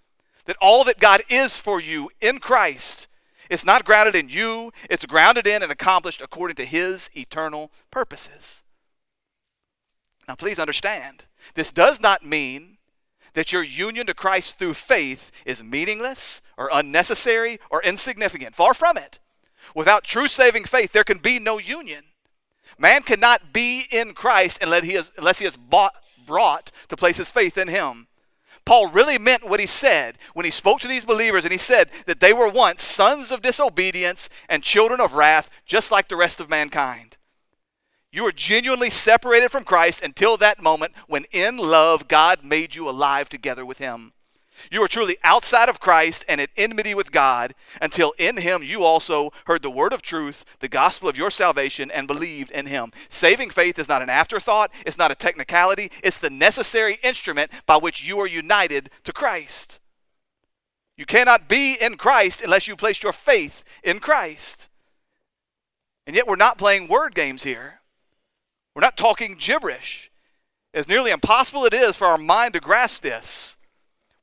That all that God is for you in Christ it's not grounded in you, it's grounded in and accomplished according to His eternal purposes. Now, please understand, this does not mean that your union to Christ through faith is meaningless or unnecessary or insignificant. Far from it. Without true saving faith, there can be no union. Man cannot be in Christ unless he is, unless he is bought, brought to place his faith in Him. Paul really meant what he said when he spoke to these believers and he said that they were once sons of disobedience and children of wrath, just like the rest of mankind. You were genuinely separated from Christ until that moment when, in love, God made you alive together with Him. You were truly outside of Christ and at enmity with God until in Him you also heard the word of truth, the gospel of your salvation, and believed in Him. Saving faith is not an afterthought, it's not a technicality, it's the necessary instrument by which you are united to Christ. You cannot be in Christ unless you place your faith in Christ. And yet we're not playing word games here. We're not talking gibberish. As nearly impossible it is for our mind to grasp this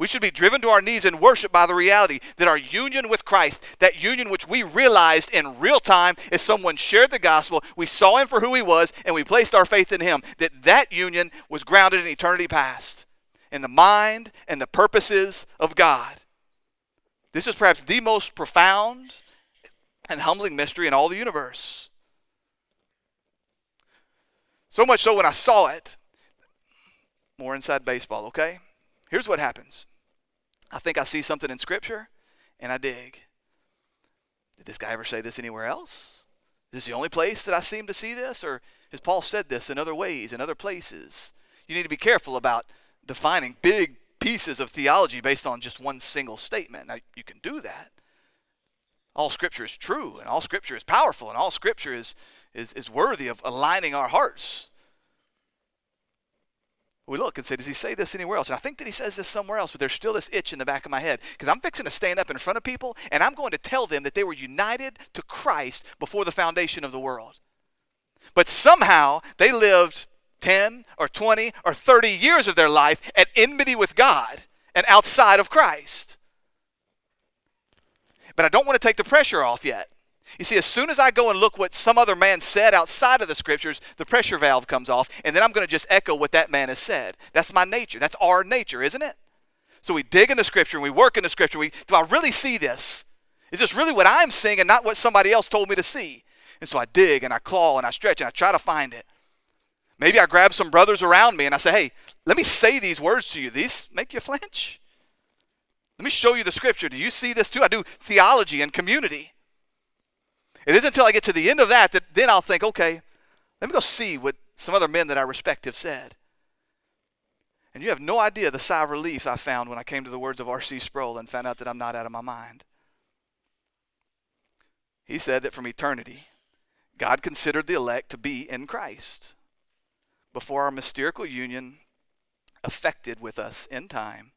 We should be driven to our knees in worship by the reality that our union with Christ, that union which we realized in real time as someone shared the gospel, we saw him for who he was, and we placed our faith in him, that that union was grounded in eternity past, in the mind and the purposes of God. This is perhaps the most profound and humbling mystery in all the universe. So much so when I saw it, more inside baseball, okay? Here's what happens I think I see something in Scripture and I dig. Did this guy ever say this anywhere else? Is this the only place that I seem to see this? Or has Paul said this in other ways, in other places? You need to be careful about defining big pieces of theology based on just one single statement. Now, you can do that. All Scripture is true, and all Scripture is powerful, and all Scripture is, is, is worthy of aligning our hearts we look and say, does he say this anywhere else? And I think that he says this somewhere else, but there's still this itch in the back of my head because I'm fixing to stand up in front of people and I'm going to tell them that they were united to Christ before the foundation of the world. But somehow they lived 10 or 20 or 30 years of their life at enmity with God and outside of Christ. But I don't want to take the pressure off yet. You see, as soon as I go and look what some other man said outside of the scriptures, the pressure valve comes off, and then I'm going to just echo what that man has said. That's my nature. That's our nature, isn't it? So we dig in the scripture and we work in the scripture. We, do I really see this? Is this really what I'm seeing and not what somebody else told me to see? And so I dig and I claw and I stretch and I try to find it. Maybe I grab some brothers around me and I say, hey, let me say these words to you. These make you flinch? Let me show you the scripture. Do you see this too? I do theology and community. It isn't until I get to the end of that that then I'll think, okay, let me go see what some other men that I respect have said. And you have no idea the sigh of relief I found when I came to the words of R.C. Sproul and found out that I'm not out of my mind. He said that from eternity, God considered the elect to be in Christ. Before our mysterical union affected with us in time,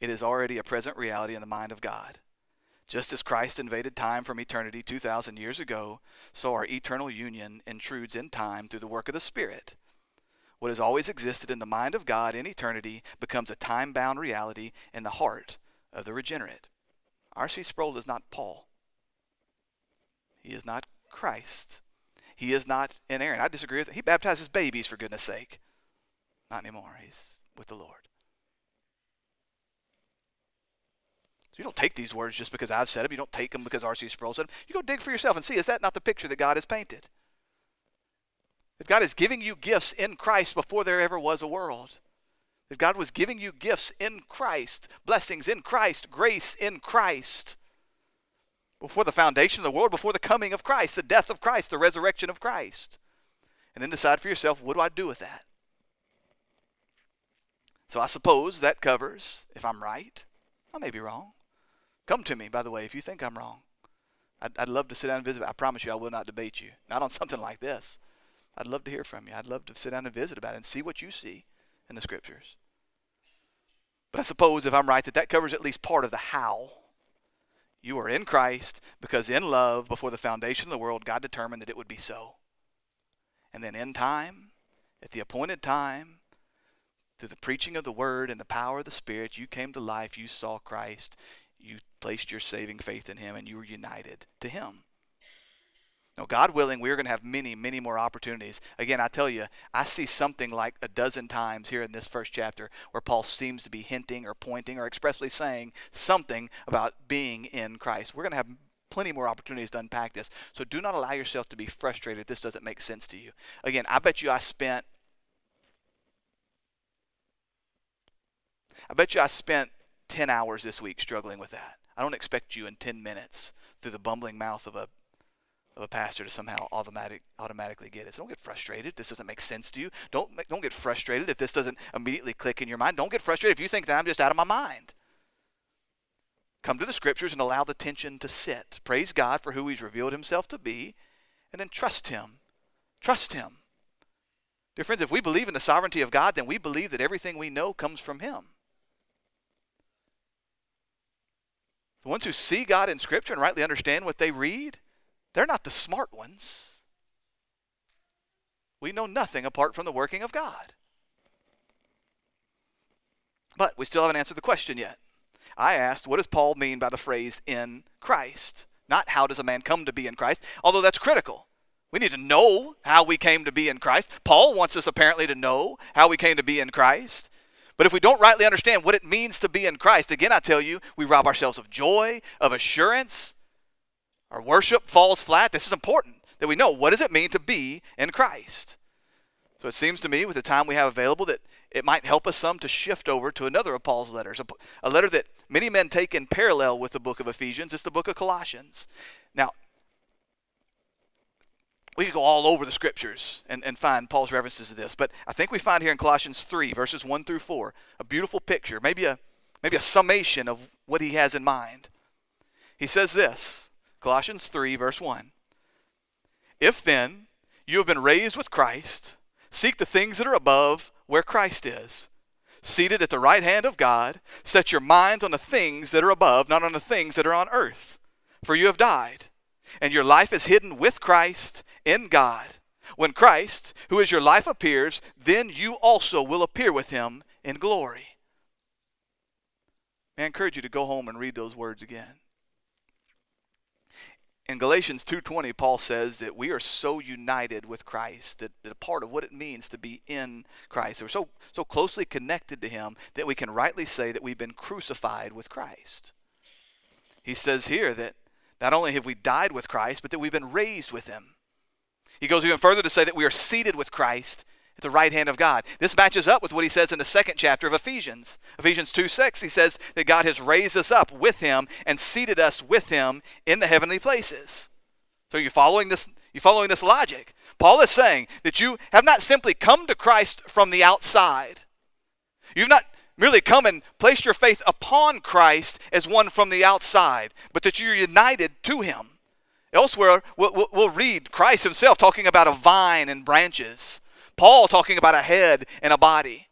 it is already a present reality in the mind of God. Just as Christ invaded time from eternity 2,000 years ago, so our eternal union intrudes in time through the work of the Spirit. What has always existed in the mind of God in eternity becomes a time bound reality in the heart of the regenerate. R.C. Sproul is not Paul. He is not Christ. He is not inerrant. I disagree with it. He baptizes babies, for goodness sake. Not anymore. He's with the Lord. So you don't take these words just because I've said them. You don't take them because R.C. Sproul said them. You go dig for yourself and see, is that not the picture that God has painted? That God is giving you gifts in Christ before there ever was a world. That God was giving you gifts in Christ, blessings in Christ, grace in Christ. Before the foundation of the world, before the coming of Christ, the death of Christ, the resurrection of Christ. And then decide for yourself, what do I do with that? So I suppose that covers, if I'm right, I may be wrong, Come to me, by the way, if you think I'm wrong. I'd, I'd love to sit down and visit. I promise you, I will not debate you. Not on something like this. I'd love to hear from you. I'd love to sit down and visit about it and see what you see in the scriptures. But I suppose if I'm right that that covers at least part of the how. You are in Christ because in love, before the foundation of the world, God determined that it would be so. And then in time, at the appointed time, through the preaching of the word and the power of the Spirit, you came to life, you saw Christ, you placed your saving faith in Him and you were united to Him. Now, God willing, we're going to have many, many more opportunities. Again, I tell you, I see something like a dozen times here in this first chapter where Paul seems to be hinting or pointing or expressly saying something about being in Christ. We're going to have plenty more opportunities to unpack this. So do not allow yourself to be frustrated if this doesn't make sense to you. Again, I bet you I spent I bet you I spent 10 hours this week struggling with that. I don't expect you in 10 minutes through the bumbling mouth of a of a pastor to somehow automatic, automatically get it. So don't get frustrated if this doesn't make sense to you. Don't don't get frustrated if this doesn't immediately click in your mind. Don't get frustrated if you think that I'm just out of my mind. Come to the scriptures and allow the tension to sit. Praise God for who He's revealed Himself to be, and then trust Him. Trust Him. Dear friends, if we believe in the sovereignty of God, then we believe that everything we know comes from Him. The ones who see God in Scripture and rightly understand what they read, they're not the smart ones. We know nothing apart from the working of God. But we still haven't answered the question yet. I asked, what does Paul mean by the phrase in Christ? Not how does a man come to be in Christ, although that's critical. We need to know how we came to be in Christ. Paul wants us apparently to know how we came to be in Christ. But if we don't rightly understand what it means to be in Christ, again, I tell you, we rob ourselves of joy, of assurance. Our worship falls flat. This is important that we know what does it mean to be in Christ. So it seems to me, with the time we have available, that it might help us some to shift over to another of Paul's letters, a, letter that many men take in parallel with the book of Ephesians. It's the book of Colossians. Now, we could go all over the scriptures and, and find Paul's references to this, but I think we find here in Colossians 3, verses 1 through 4, a beautiful picture, maybe a, maybe a summation of what he has in mind. He says this Colossians 3, verse 1 If then you have been raised with Christ, seek the things that are above where Christ is, seated at the right hand of God. Set your minds on the things that are above, not on the things that are on earth. For you have died, and your life is hidden with Christ in God. When Christ, who is your life, appears, then you also will appear with him in glory. May I encourage you to go home and read those words again. In Galatians 2:20 Paul says that we are so united with Christ that, that a part of what it means to be in Christ. We're so so closely connected to him that we can rightly say that we've been crucified with Christ. He says here that not only have we died with Christ, but that we've been raised with him. He goes even further to say that we are seated with Christ at the right hand of God. This matches up with what he says in the second chapter of Ephesians. Ephesians 2 6, he says that God has raised us up with him and seated us with him in the heavenly places. So you're following this, you're following this logic. Paul is saying that you have not simply come to Christ from the outside. You've not merely come and placed your faith upon Christ as one from the outside, but that you're united to him. Elsewhere, we'll, we'll, read Christ himself talking about a vine and branches. Paul talking about a head and a body.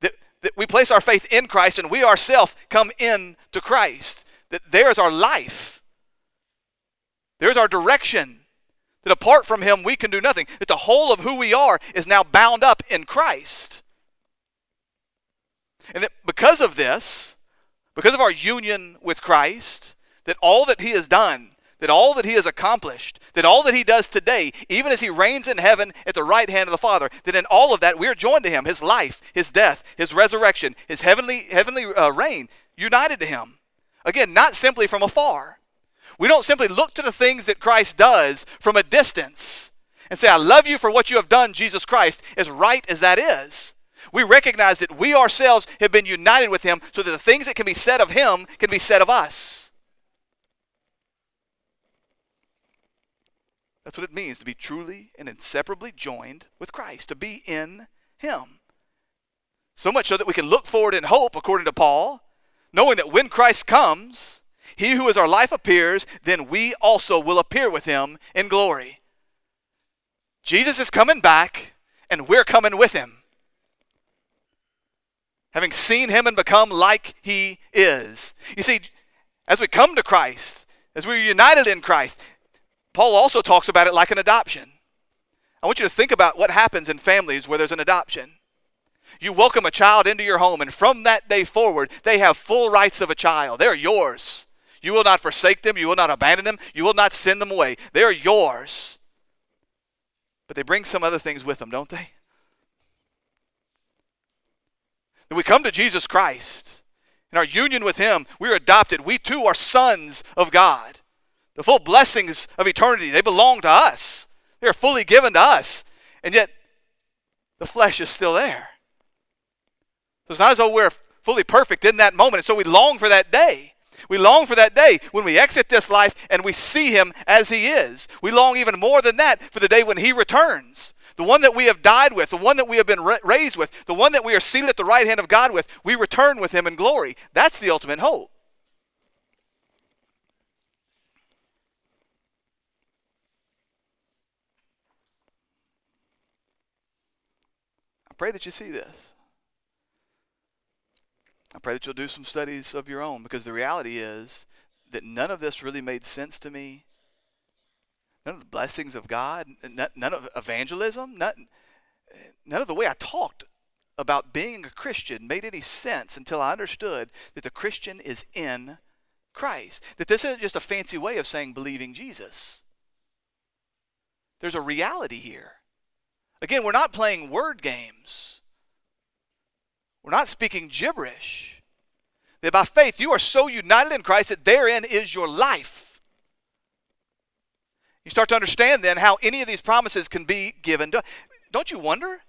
That, that we place our faith in Christ and we ourselves come in to Christ. That there's our life. There's our direction. That apart from Him, we can do nothing. That the whole of who we are is now bound up in Christ. And that because of this, because of our union with Christ, that all that He has done that all that he has accomplished, that all that he does today, even as he reigns in heaven at the right hand of the Father, that in all of that we are joined to him, his life, his death, his resurrection, his heavenly heavenly uh, reign, united to him. Again, not simply from afar. We don't simply look to the things that Christ does from a distance and say, I love you for what you have done, Jesus Christ, as right as that is. We recognize that we ourselves have been united with him so that the things that can be said of him can be said of us. That's what it means to be truly and inseparably joined with Christ, to be in Him. So much so that we can look forward in hope, according to Paul, knowing that when Christ comes, He who is our life appears, then we also will appear with Him in glory. Jesus is coming back, and we're coming with Him. Having seen Him and become like He is. You see, as we come to Christ, as we're united in Christ, Paul also talks about it like an adoption. I want you to think about what happens in families where there's an adoption. You welcome a child into your home, and from that day forward, they have full rights of a child. They're yours. You will not forsake them. You will not abandon them. You will not send them away. They're yours. But they bring some other things with them, don't they? When we come to Jesus Christ, in our union with Him, we're adopted. We too are sons of God. The full blessings of eternity, they belong to us. They're fully given to us. And yet, the flesh is still there. So it's not as though we're fully perfect in that moment. And so we long for that day. We long for that day when we exit this life and we see him as he is. We long even more than that for the day when he returns. The one that we have died with, the one that we have been raised with, the one that we are seated at the right hand of God with, we return with him in glory. That's the ultimate hope. Pray that you see this. I pray that you'll do some studies of your own because the reality is that none of this really made sense to me. None of the blessings of God, none of evangelism, none, none of the way I talked about being a Christian made any sense until I understood that the Christian is in Christ. That this isn't just a fancy way of saying believing Jesus. There's a reality here. Again, we're not playing word games. We're not speaking gibberish. That by faith you are so united in Christ that therein is your life. You start to understand then how any of these promises can be given. Don't you wonder?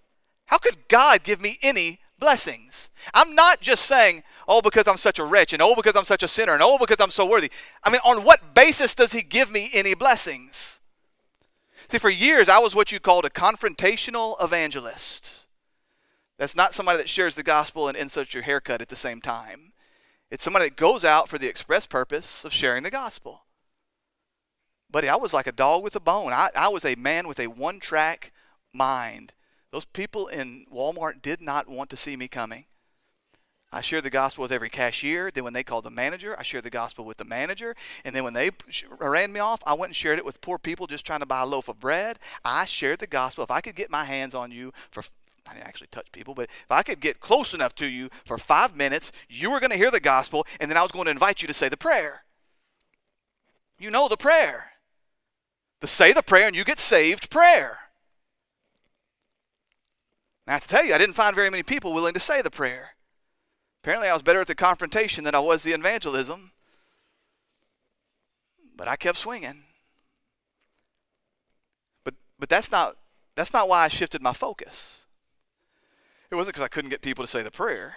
How could God give me any blessings? I'm not just saying, oh, because I'm such a wretch, and oh, because I'm such a sinner, and oh, because I'm so worthy. I mean, on what basis does He give me any blessings? See, for years, I was what you called a confrontational evangelist. That's not somebody that shares the gospel and inserts your haircut at the same time. It's somebody that goes out for the express purpose of sharing the gospel. Buddy, I was like a dog with a bone. I, I was a man with a one track mind. Those people in Walmart did not want to see me coming. I shared the gospel with every cashier. Then, when they called the manager, I shared the gospel with the manager. And then, when they ran me off, I went and shared it with poor people just trying to buy a loaf of bread. I shared the gospel. If I could get my hands on you for I didn't actually touch people, but if I could get close enough to you for five minutes, you were going to hear the gospel, and then I was going to invite you to say the prayer. You know the prayer. The say the prayer and you get saved prayer. I have to tell you, I didn't find very many people willing to say the prayer. Apparently, I was better at the confrontation than I was the evangelism. But I kept swinging. But, but that's, not, that's not why I shifted my focus. It wasn't because I couldn't get people to say the prayer.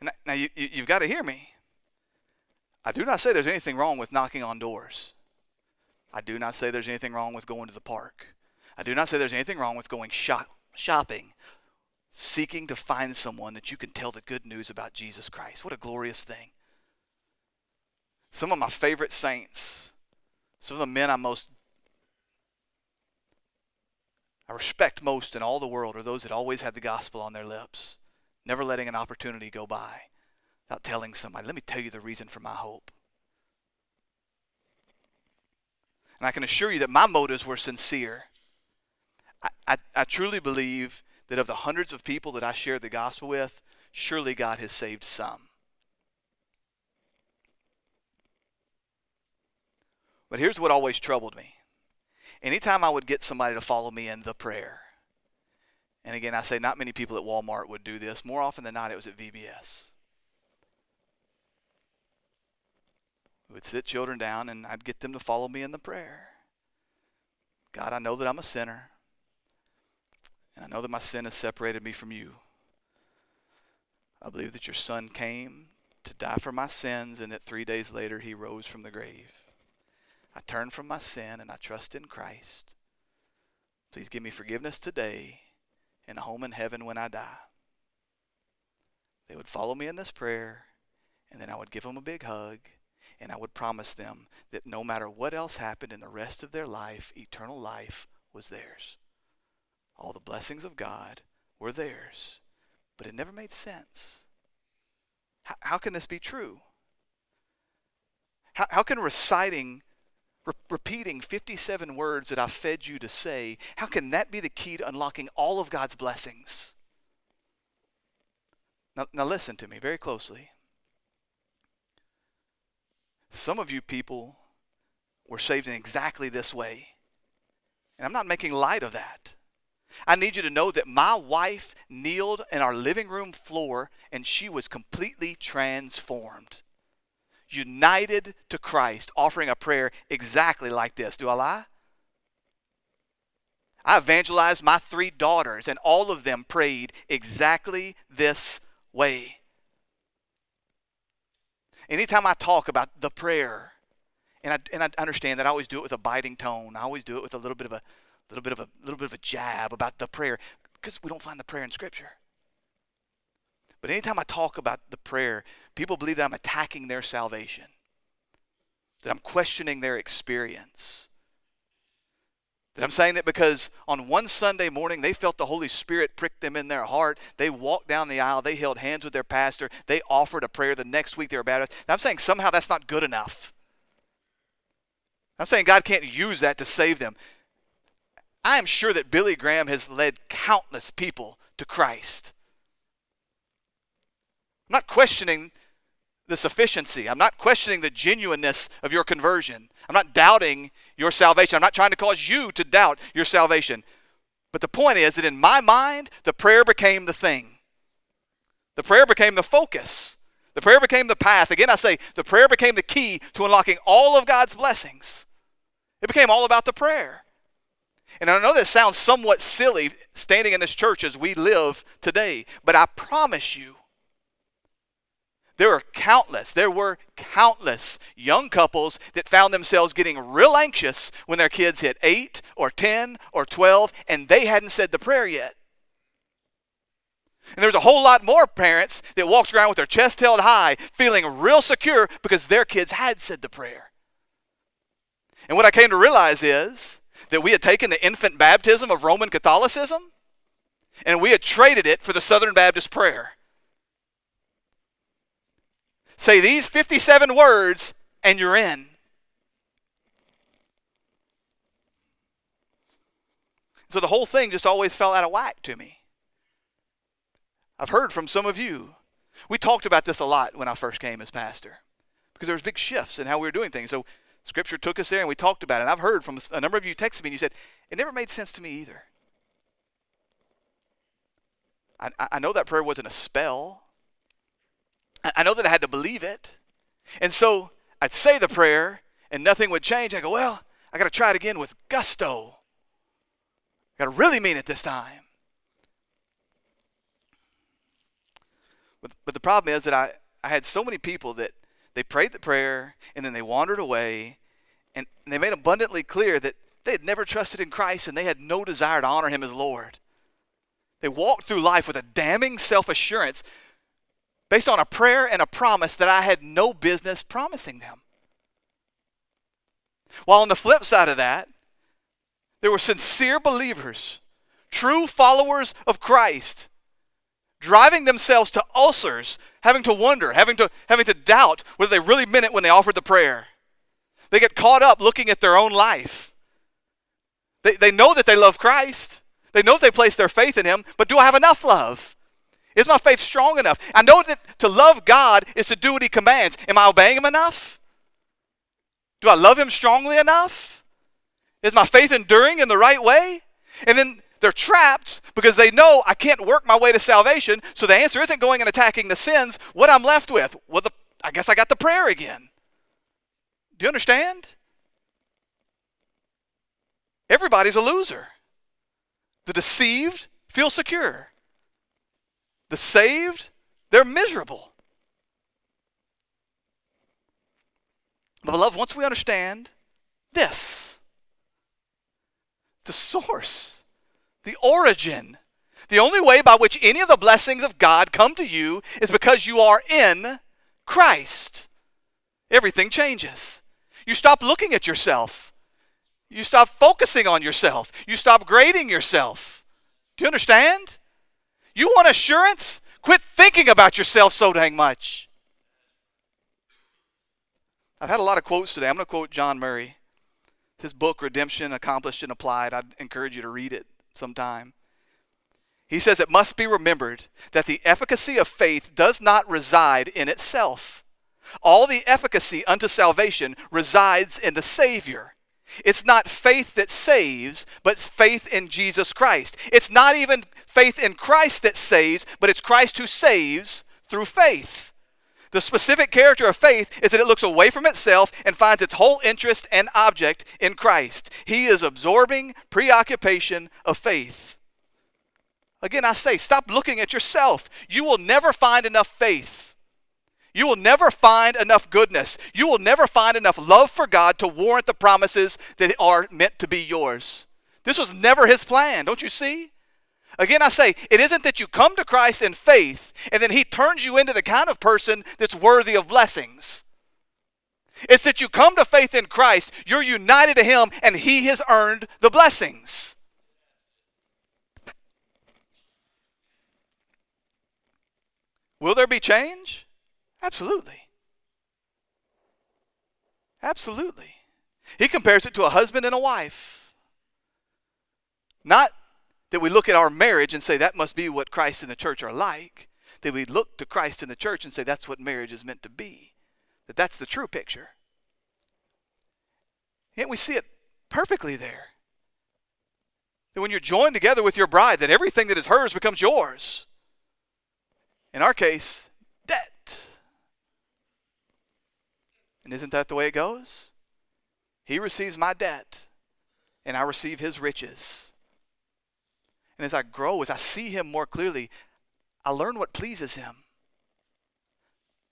And now, you, you, you've got to hear me. I do not say there's anything wrong with knocking on doors. I do not say there's anything wrong with going to the park. I do not say there's anything wrong with going shop, shopping seeking to find someone that you can tell the good news about Jesus Christ. What a glorious thing. Some of my favorite saints, some of the men I most I respect most in all the world are those that always had the gospel on their lips, never letting an opportunity go by without telling somebody, let me tell you the reason for my hope. And I can assure you that my motives were sincere. I, I, I truly believe that of the hundreds of people that I shared the gospel with, surely God has saved some. But here's what always troubled me. Anytime I would get somebody to follow me in the prayer, and again, I say not many people at Walmart would do this. More often than not, it was at VBS. We would sit children down and I'd get them to follow me in the prayer. God, I know that I'm a sinner. And I know that my sin has separated me from you. I believe that your son came to die for my sins and that three days later he rose from the grave. I turn from my sin and I trust in Christ. Please give me forgiveness today and a home in heaven when I die. They would follow me in this prayer, and then I would give them a big hug, and I would promise them that no matter what else happened in the rest of their life, eternal life was theirs. All the blessings of God were theirs, but it never made sense. How, how can this be true? How, how can reciting, re- repeating 57 words that I fed you to say, how can that be the key to unlocking all of God's blessings? Now, now listen to me very closely. Some of you people were saved in exactly this way. And I'm not making light of that. I need you to know that my wife kneeled in our living room floor and she was completely transformed. United to Christ, offering a prayer exactly like this. Do I lie? I evangelized my three daughters, and all of them prayed exactly this way. Anytime I talk about the prayer, and I, and I understand that I always do it with a biting tone, I always do it with a little bit of a little bit of a little bit of a jab about the prayer because we don't find the prayer in scripture. But anytime I talk about the prayer, people believe that I'm attacking their salvation. That I'm questioning their experience. That I'm saying that because on one Sunday morning they felt the Holy Spirit prick them in their heart. They walked down the aisle. They held hands with their pastor. They offered a prayer. The next week they were baptized. I'm saying somehow that's not good enough. I'm saying God can't use that to save them. I am sure that Billy Graham has led countless people to Christ. I'm not questioning the sufficiency. I'm not questioning the genuineness of your conversion. I'm not doubting your salvation. I'm not trying to cause you to doubt your salvation. But the point is that in my mind, the prayer became the thing. The prayer became the focus. The prayer became the path. Again, I say the prayer became the key to unlocking all of God's blessings. It became all about the prayer. And I know that sounds somewhat silly standing in this church as we live today, but I promise you, there are countless, there were countless young couples that found themselves getting real anxious when their kids hit 8 or 10 or 12 and they hadn't said the prayer yet. And there's a whole lot more parents that walked around with their chest held high, feeling real secure because their kids had said the prayer. And what I came to realize is that we had taken the infant baptism of Roman Catholicism and we had traded it for the Southern Baptist prayer. Say these 57 words and you're in. So the whole thing just always fell out of whack to me. I've heard from some of you. We talked about this a lot when I first came as pastor because there was big shifts in how we were doing things. So scripture took us there and we talked about it. And I've heard from a number of you texted me and you said, it never made sense to me either. I, I know that prayer wasn't a spell. I know that I had to believe it. And so I'd say the prayer and nothing would change. I go, well, I got to try it again with gusto. I got to really mean it this time. But, but the problem is that I, I had so many people that they prayed the prayer and then they wandered away and, they made abundantly clear that they had never trusted in Christ and they had no desire to honor him as Lord. They walked through life with a damning self assurance based on a prayer and a promise that I had no business promising them. While on the flip side of that, there were sincere believers, true followers of Christ, driving themselves to ulcers, having to wonder, having to, having to doubt whether they really meant it when they offered the prayer. They get caught up looking at their own life. They, they know that they love Christ. They know that they place their faith in Him, but do I have enough love? Is my faith strong enough? I know that to love God is to do what He commands. Am I obeying Him enough? Do I love Him strongly enough? Is my faith enduring in the right way? And then they're trapped because they know I can't work my way to salvation. So the answer isn't going and attacking the sins. What I'm left with, well, the, I guess I got the prayer again. Do you understand? Everybody's a loser. The deceived feel secure. The saved, they're miserable. But, beloved, once we understand this, the source, the origin, the only way by which any of the blessings of God come to you is because you are in Christ. Everything changes. You stop looking at yourself. You stop focusing on yourself. You stop grading yourself. Do you understand? You want assurance? Quit thinking about yourself so dang much. I've had a lot of quotes today. I'm going to quote John Murray. His book, Redemption Accomplished and Applied. I'd encourage you to read it sometime. He says it must be remembered that the efficacy of faith does not reside in itself. All the efficacy unto salvation resides in the Savior. It's not faith that saves, but faith in Jesus Christ. It's not even faith in Christ that saves, but it's Christ who saves through faith. The specific character of faith is that it looks away from itself and finds its whole interest and object in Christ. He is absorbing preoccupation of faith. Again, I say, stop looking at yourself. You will never find enough faith you will never find enough goodness. You will never find enough love for God to warrant the promises that are meant to be yours. This was never his plan, don't you see? Again, I say, it isn't that you come to Christ in faith and then he turns you into the kind of person that's worthy of blessings. It's that you come to faith in Christ, you're united to him, and he has earned the blessings. Will there be change? Absolutely. Absolutely. He compares it to a husband and a wife. Not that we look at our marriage and say that must be what Christ and the church are like. that we look to Christ and the church and say that's what marriage is meant to be. That that's the true picture. Yet we see it perfectly there. That when you're joined together with your bride, that everything that is hers becomes yours. In our case, debt. And isn't that the way it goes? He receives my debt, and I receive his riches. And as I grow, as I see him more clearly, I learn what pleases him.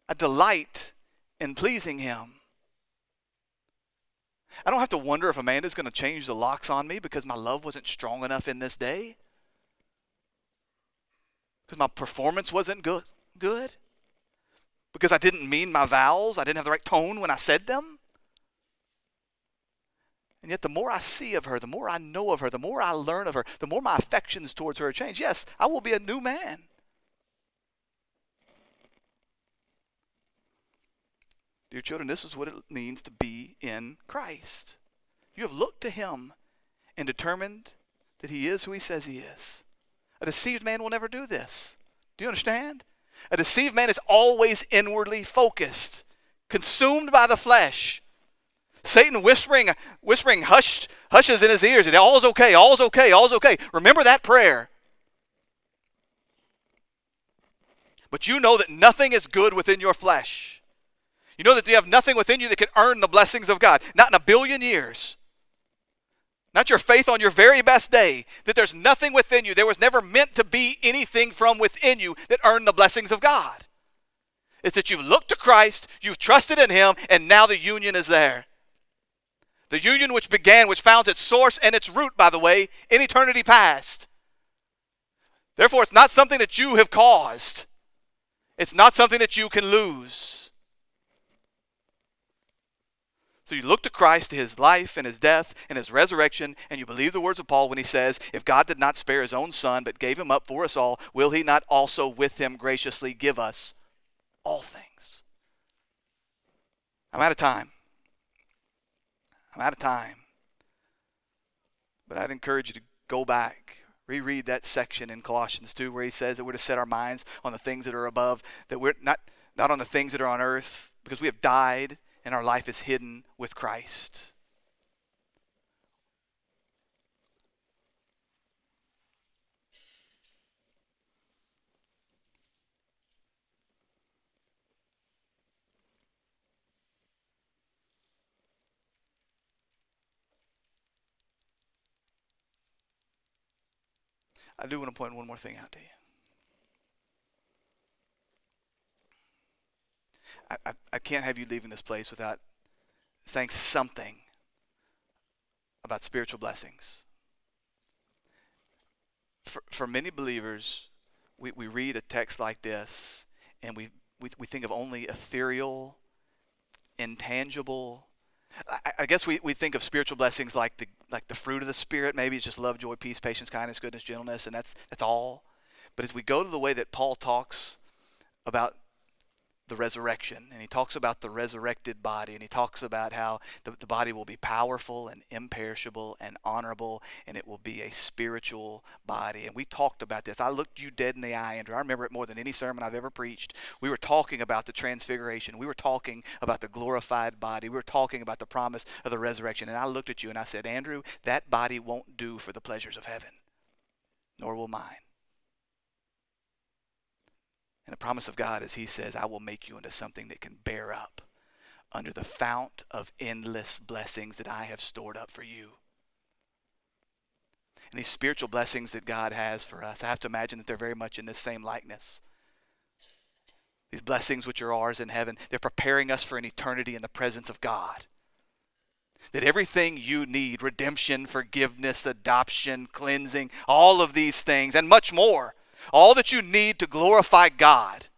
I delight in pleasing him. I don't have to wonder if Amanda's going to change the locks on me because my love wasn't strong enough in this day. Because my performance wasn't good. Good. Because I didn't mean my vowels. I didn't have the right tone when I said them. And yet, the more I see of her, the more I know of her, the more I learn of her, the more my affections towards her change. Yes, I will be a new man. Dear children, this is what it means to be in Christ. You have looked to him and determined that he is who he says he is. A deceived man will never do this. Do you understand? A deceived man is always inwardly focused, consumed by the flesh. Satan whispering, whispering hushes in his ears, and all is okay, all is okay, all is okay. Remember that prayer. But you know that nothing is good within your flesh. You know that you have nothing within you that can earn the blessings of God. Not in a billion years. Not your faith on your very best day. That there's nothing within you. There was never meant to be anything from within you that earned the blessings of God. It's that you've looked to Christ, you've trusted in Him, and now the union is there. The union which began, which founds its source and its root, by the way, in eternity past. Therefore, it's not something that you have caused. It's not something that you can lose. So you look to Christ, to his life and his death and his resurrection, and you believe the words of Paul when he says, If God did not spare his own son, but gave him up for us all, will he not also with him graciously give us all things? I'm out of time. I'm out of time. But I'd encourage you to go back, reread that section in Colossians 2 where he says that we're to set our minds on the things that are above, that we're not, not on the things that are on earth, because we have died and our life is hidden with Christ. I do want to point one more thing out to you. I, I, I can't have you leaving this place without saying something about spiritual blessings. For, for many believers, we, we read a text like this and we, we, we think of only ethereal, intangible. I, I guess we, we think of spiritual blessings like the, like the fruit of the Spirit. Maybe it's just love, joy, peace, patience, kindness, goodness, gentleness, and that's, that's all. But as we go to the way that Paul talks about the resurrection. And he talks about the resurrected body and he talks about how the, the body will be powerful and imperishable and honorable and it will be a spiritual body. And we talked about this. I looked you dead in the eye andrew. I remember it more than any sermon i've ever preached. We were talking about the transfiguration. We were talking about the glorified body. We were talking about the promise of the resurrection. And i looked at you and i said andrew that body won't do for the pleasures of heaven nor will mine and the promise of God is He says, I will make you into something that can bear up under the fount of endless blessings that I have stored up for you. And these spiritual blessings that God has for us, I have to imagine that they're very much in this same likeness. These blessings which are ours in heaven, they're preparing us for an eternity in the presence of God. That everything you need redemption, forgiveness, adoption, cleansing, all of these things, and much more all that you need to glorify God,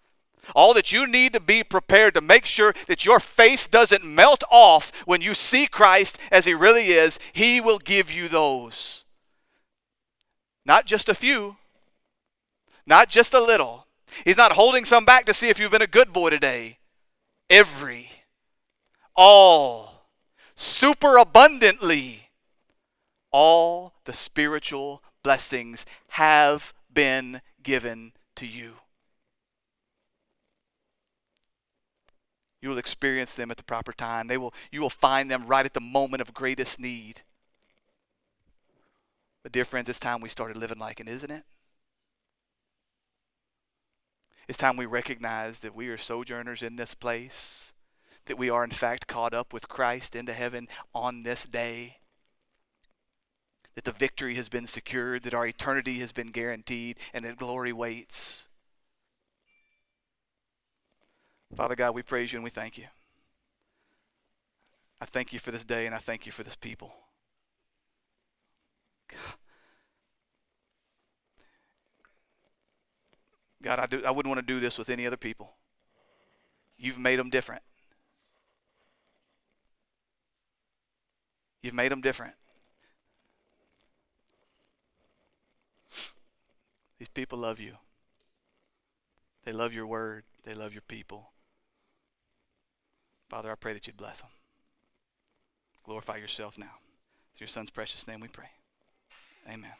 all that you need to be prepared to make sure that your face doesn't melt off when you see Christ as He really is, He will give you those. Not just a few, not just a little. He's not holding some back to see if you've been a good boy today. Every, all, super abundantly, all the spiritual blessings have been given to you. You will experience them at the proper time. They will, you will find them right at the moment of greatest need. But, dear friends, it's time we started living like it, isn't it? It's time we recognize that we are sojourners in this place, that we are, in fact, caught up with Christ into heaven on this day that the victory has been secured, that our eternity has been guaranteed, and that glory waits. Father God, we praise you and we thank you. I thank you for this day and I thank you for this people. God, I, do, I wouldn't want to do this with any other people. You've made them different. You've made them different. These people love you. They love your word. They love your people. Father, I pray that you'd bless them. Glorify yourself now. Through your son's precious name we pray. Amen.